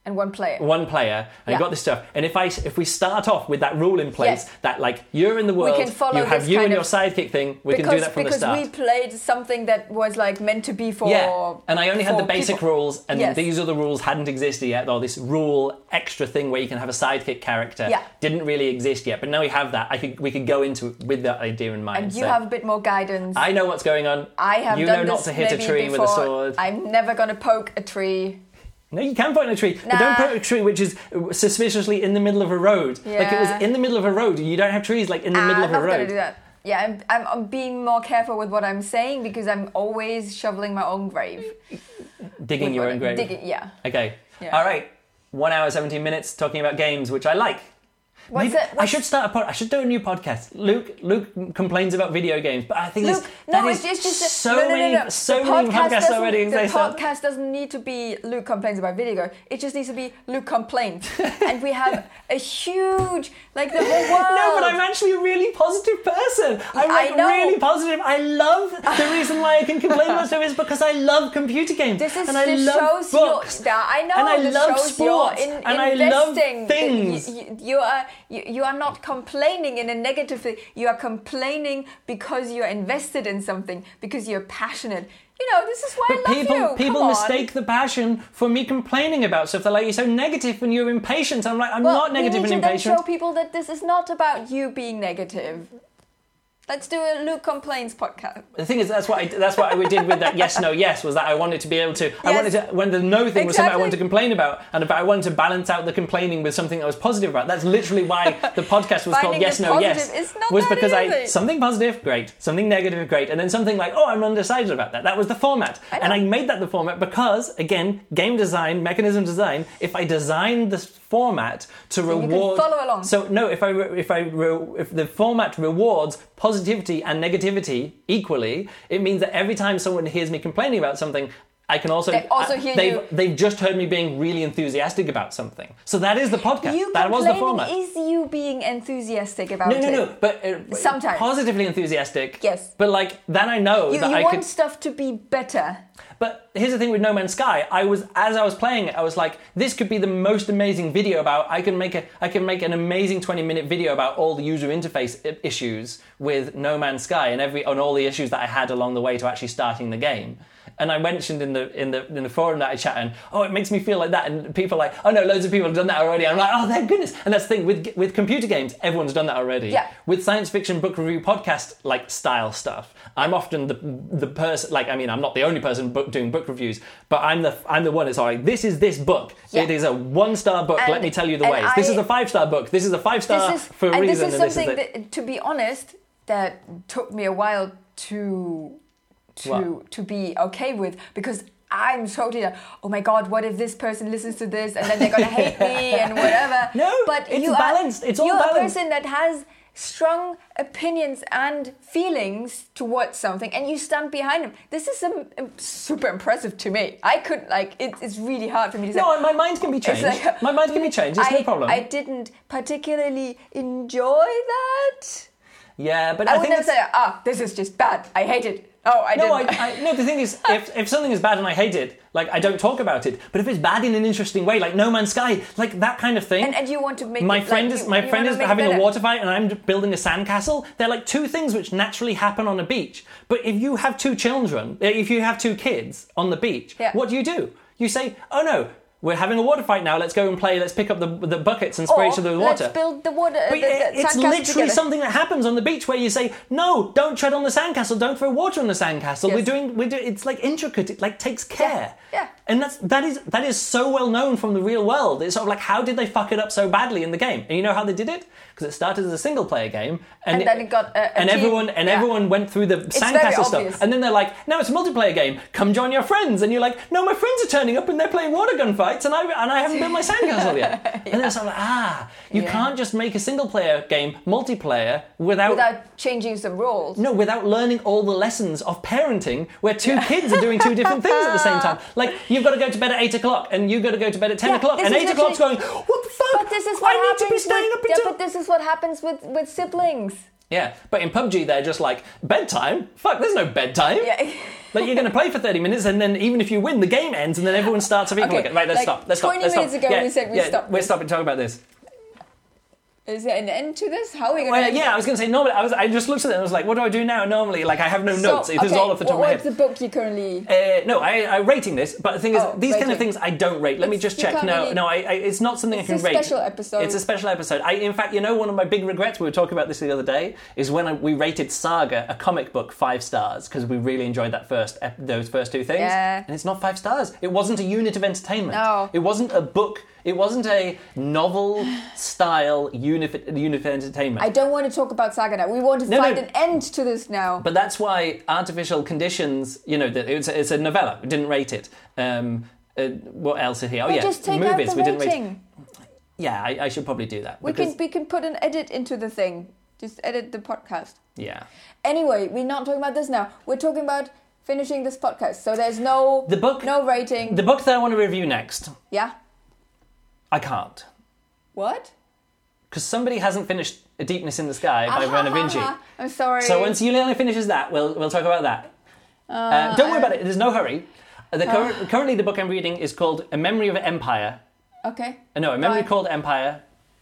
and one player. one player, and Yeah. you've got this stuff. And if I, if we start off with that rule in place, Yes. that like you're in the world, can follow you have you and your sidekick thing, we because can do that from the because start. we played something that was like meant to be for. yeah, and I only had the basic people. rules, and Yes. these other rules hadn't existed yet. Or this rule extra thing where you can have a sidekick character Yeah. didn't really exist yet. But now we have that. I could we could go into it with that idea in mind. And you so- have a bit more guidance. I know what's going on. I have You done know not this to hit a maybe tree with a before. sword. I'm never gonna poke a tree. No, you can point a tree, but don't Nah. point a tree which is suspiciously in the middle of a road. Like it was in the middle of a road. You don't have trees like in the middle Ah, of I'm a not gonna road. do that. Yeah, I'm, I'm, I'm being more careful with what I'm saying because I'm always shoveling my own grave. Digging With your own grave. Digging, yeah. Okay. Yeah. All right. One hour seventeen minutes talking about games, which I like. What's Maybe- it- I should start a pod, I should do a new podcast. Luke Luke complains about video games, but I think it's, no, that it's just, so no, no, many no. so the many podcast podcasts already The exist. podcast doesn't need to be Luke complains about video games. It just needs to be Luke complains, and we have a huge like the whole world. No, but I'm actually a really positive person. I'm like really positive. I love the reason why I can complain about stuff is because I love computer games This is and I this love shows books. your. I know. and I love sports, in, and I love things. You, you, you are you, you are not complaining in a negative thing. You are complaining because you are invested in something because you're passionate. You know, this is why But I love people you. people Come on. mistake the passion for me complaining about stuff. They're like, you're so negative and you're impatient. I'm like, I'm Well, not negative and to then impatient. show people that this is not about you being negative. Let's do a Luke complains podcast. The thing is, that's what I, that's what we did with that yes, no, yes. Was that I wanted to be able to. I wanted to when the no thing was something I wanted to complain about, and if I wanted to balance out the complaining with something I was positive about. That's literally why the podcast was called Yes, No, Yes. positive not was because I something positive, great. Something negative, great, and then something like oh, I'm undecided about that. That was the format, I and I made that the format because again, game design, mechanism design. If I designed the format to can reward. follow along. So no, if I re- if I re- if the format rewards positivity and negativity equally, it means that every time someone hears me complaining about something. I can also, They also hear they've, you- they've just heard me being really enthusiastic about something. So that is the podcast. You that was the format. is you being enthusiastic about No, no, it. no. But uh, Sometimes. positively enthusiastic. Yes. But like then I know You, that you I want could. stuff to be better. But here's the thing with No Man's Sky. I was as I was playing it, I was like, this could be the most amazing video about. I can make a I can make an amazing 20 minute video about all the user interface issues with No Man's Sky and every and all the issues that I had along the way to actually starting the game. And I mentioned in the in the in the forum that I chat and oh it makes me feel like that and people are like oh no loads of people have done that already. I'm like oh thank goodness. And that's the thing with with computer games everyone's done that already. Yeah. With science fiction book review podcast like style stuff, I'm often the the person like I mean I'm not the only person book, doing book reviews, but I'm the I'm the one that's like this is this book. Yeah. It is a one star book. And- let me tell you the ways. this is a five star book. This is a five star is, for a and reason. this is and this something is that, to be honest, that took me a while to to What? to be okay with because I'm totally like, oh my god, what if this person listens to this and then they're gonna hate me and whatever. No, but it's you balanced. Are, It's all you're balanced. a person that has strong opinions and feelings towards something, and you stand behind them. This is um, um, super impressive to me. I could like it, it's really hard for me to say. No, my mind can be changed. like, my mind can be changed. It's I, no problem. I didn't particularly enjoy that. yeah, but I, I, would think never say, ah, this is just bad. I hate it. Oh, I no, didn't. I, no. The thing is, if, if something is bad and I hate it, like I don't talk about it. But if it's bad in an interesting way, like No Man's Sky, like that kind of thing. and, and you want to make my it, friend like, is you- my you friend is having a water fight and I'm building a sandcastle. They're like two things which naturally happen on a beach. But if you have two children, uh, if you have two kids on the beach, Yeah. what do you do? You say, "Oh no, we're having a water fight now. Let's go and play. Let's pick up the, the buckets and spray Or each other with water." let's build the water. But the, the it's literally together. something that happens on the beach where you say, "No, don't tread on the sandcastle. Don't throw water on the sandcastle." Yes. We're doing, we're doing. It's like intricate. It like takes care. yeah. And that's that is that is so well known from the real world. It's sort of like how did they fuck it up so badly in the game? And you know how they did it? Because it started as a single player game, and, And then it got a- a and team, everyone and yeah. everyone went through the sandcastle stuff, and then they're like, "Now it's a multiplayer game. Come join your friends." And you're like, "No, my friends are turning up and they're playing water gun fights, and I and I haven't built my sandcastle yet." And then it's like, ah, you Yeah. can't just make a single player game multiplayer without without changing some rules. no, without learning all the lessons of parenting where two kids are doing two different things at the same time. Like, you've got to go to bed at 8 o'clock and you've got to go to bed at 10 Yeah, o'clock, and 8 o'clock's going, what the fuck? But this is what I need to be staying with, up until. Yeah, but this is what happens with with siblings. Yeah, but in PUBG, they're just like, bedtime? Fuck, there's no bedtime. Yeah. Like, you're going to play for 30 minutes, and then even if you win, the game ends, and then everyone starts Okay, Right, let's like stop. Let's stop. 20 Let's minutes stop. ago, yeah, we said we yeah, stopped We're this. stopping talking about this. Is there an end to this? How are we going Well, to? yeah, I was going to say normally. I was. I just looked at it and I was like, "What do I do now?" Normally, like I have no notes. It is all off the top of my head. What's the book you currently? Uh, no, I, I rating this, but the thing is, Oh, these kind of things I don't rate. Let me just check. No, really- no, I, I, it's not something It's I a can rate. special episode. It's a special episode. I, in fact, you know, one of my big regrets. We were talking about this the other day. Is when I, we rated Saga, a comic book, five stars because we really enjoyed that first ep- those first two things. Yeah. And it's not five stars. It wasn't a unit of entertainment. No. It wasn't a book. It wasn't a novel style unit of entertainment. I don't want to talk about Saga now. We want to No, find no. an end to this now. But that's why artificial conditions, you know, that it's, it's a novella. We didn't rate it. Um, uh, what else is here? Oh Well, yeah, just take movies. out the we didn't rate. Yeah, I, I should probably do that. We can we can put an edit into the thing. Just edit the podcast. Yeah. Anyway, we're not talking about this now. We're talking about finishing this podcast. So there's no The book. no rating. The book that I want to review next, yeah. I can't What? because somebody hasn't finished A Deepness in the Sky by Vernor Vinge. I'm sorry. So once Juliana finishes that, we'll we'll talk about that. Uh, don't worry about it. There's no hurry. Uh, The current, currently, the book I'm reading is called A Memory of Empire. Okay. Uh, no, A Memory called Empire.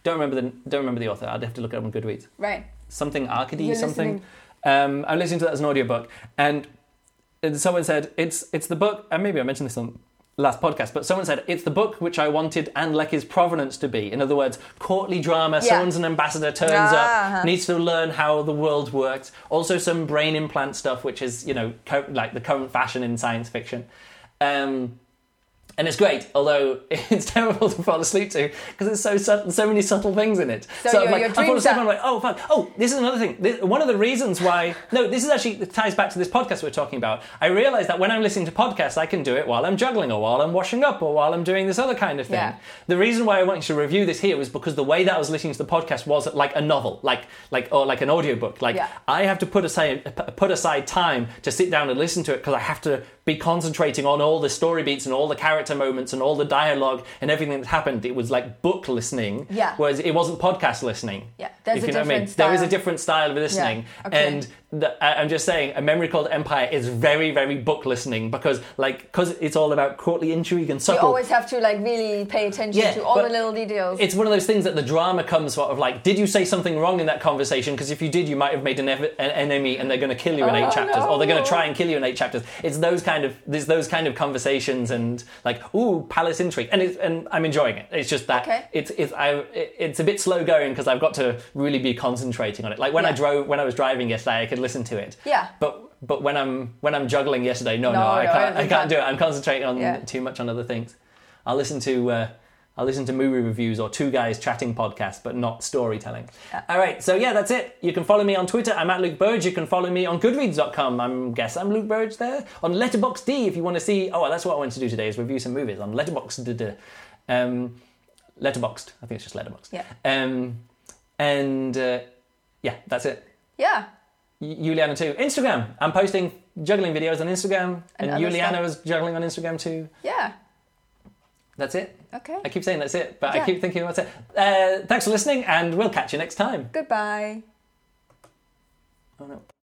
Don't remember the don't remember the author. I'd have to look it up on Goodreads. Right. something Arkady You're something. Um, I'm listening to that as an audiobook, and uh, someone said it's it's the book. And maybe I mentioned this on last podcast, but someone said it's the book which I wanted Ann Leckie's provenance to be. In other words, courtly drama. Yeah. Someone's an ambassador, turns Ah. up, needs to learn how the world works. Also, some brain implant stuff, which is you know co- like the current fashion in science fiction. Um, and it's great, although it's terrible to fall asleep to because there's so subtle, so many subtle things in it. So I'm your- like, your I fall asleep, are- and I'm like, oh fuck, oh, this is another thing. This, one of the reasons why, no, this is actually ties back to this podcast we're talking about. I realize that when I'm listening to podcasts, I can do it while I'm juggling, or while I'm washing up, or while I'm doing this other kind of thing. Yeah. The reason why I wanted to review this here was because the way that I was listening to the podcast was like a novel, like like or like an audiobook. Like Yeah. I have to put aside put aside time to sit down and listen to it because I have to be concentrating on all the story beats and all the character moments and all the dialogue and everything that happened. It was like book listening, Yeah. whereas it wasn't podcast listening. Yeah, there's if a you know what I mean. different There is a different style of listening, okay. and the, I'm just saying, a memory called Empire is very, very book listening because, like, because it's all about courtly intrigue and You always have to like really pay attention Yeah, to all the little details. It's one of those things that the drama comes sort of like, did you say something wrong in that conversation? Because if you did, you might have made an, ev- an enemy, and they're going to kill you in eight Oh, chapters, or they're going to try and kill you in eight chapters. It's those kind of there's those kind of conversations, and like, ooh, palace intrigue, and it's, and I'm enjoying it. It's just that Okay. it's it's I it- it's a bit slow going because I've got to really be concentrating on it. Like when I drove when I was driving yesterday, I could listen to it. Yeah. But but when I'm when I'm juggling yesterday, no, no, No, I no, can't. I can't do it. I'm concentrating on Yeah. too much on other things. I'll listen to uh, I'll listen to movie reviews or two guys chatting podcasts, but not storytelling. All right, so yeah, that's it. You can follow me on Twitter. I'm at Luke Burrage. You can follow me on Goodreads.com. I'm guess I'm Luke Burrage there. On Letterboxd if you want to see. Oh, that's what I wanted to do today is review some movies on Letterboxd. Um, Letterboxd. I think it's just Letterboxd. Yeah. Um, and uh, yeah, that's it. yeah. Juliana too. Instagram. I'm posting juggling videos on Instagram, and, And Juliana stuff. was juggling on Instagram too. Yeah. That's it. Okay. I keep saying that's it, but I keep thinking what's it. Uh, thanks for listening, and we'll catch you next time. Goodbye. Oh no.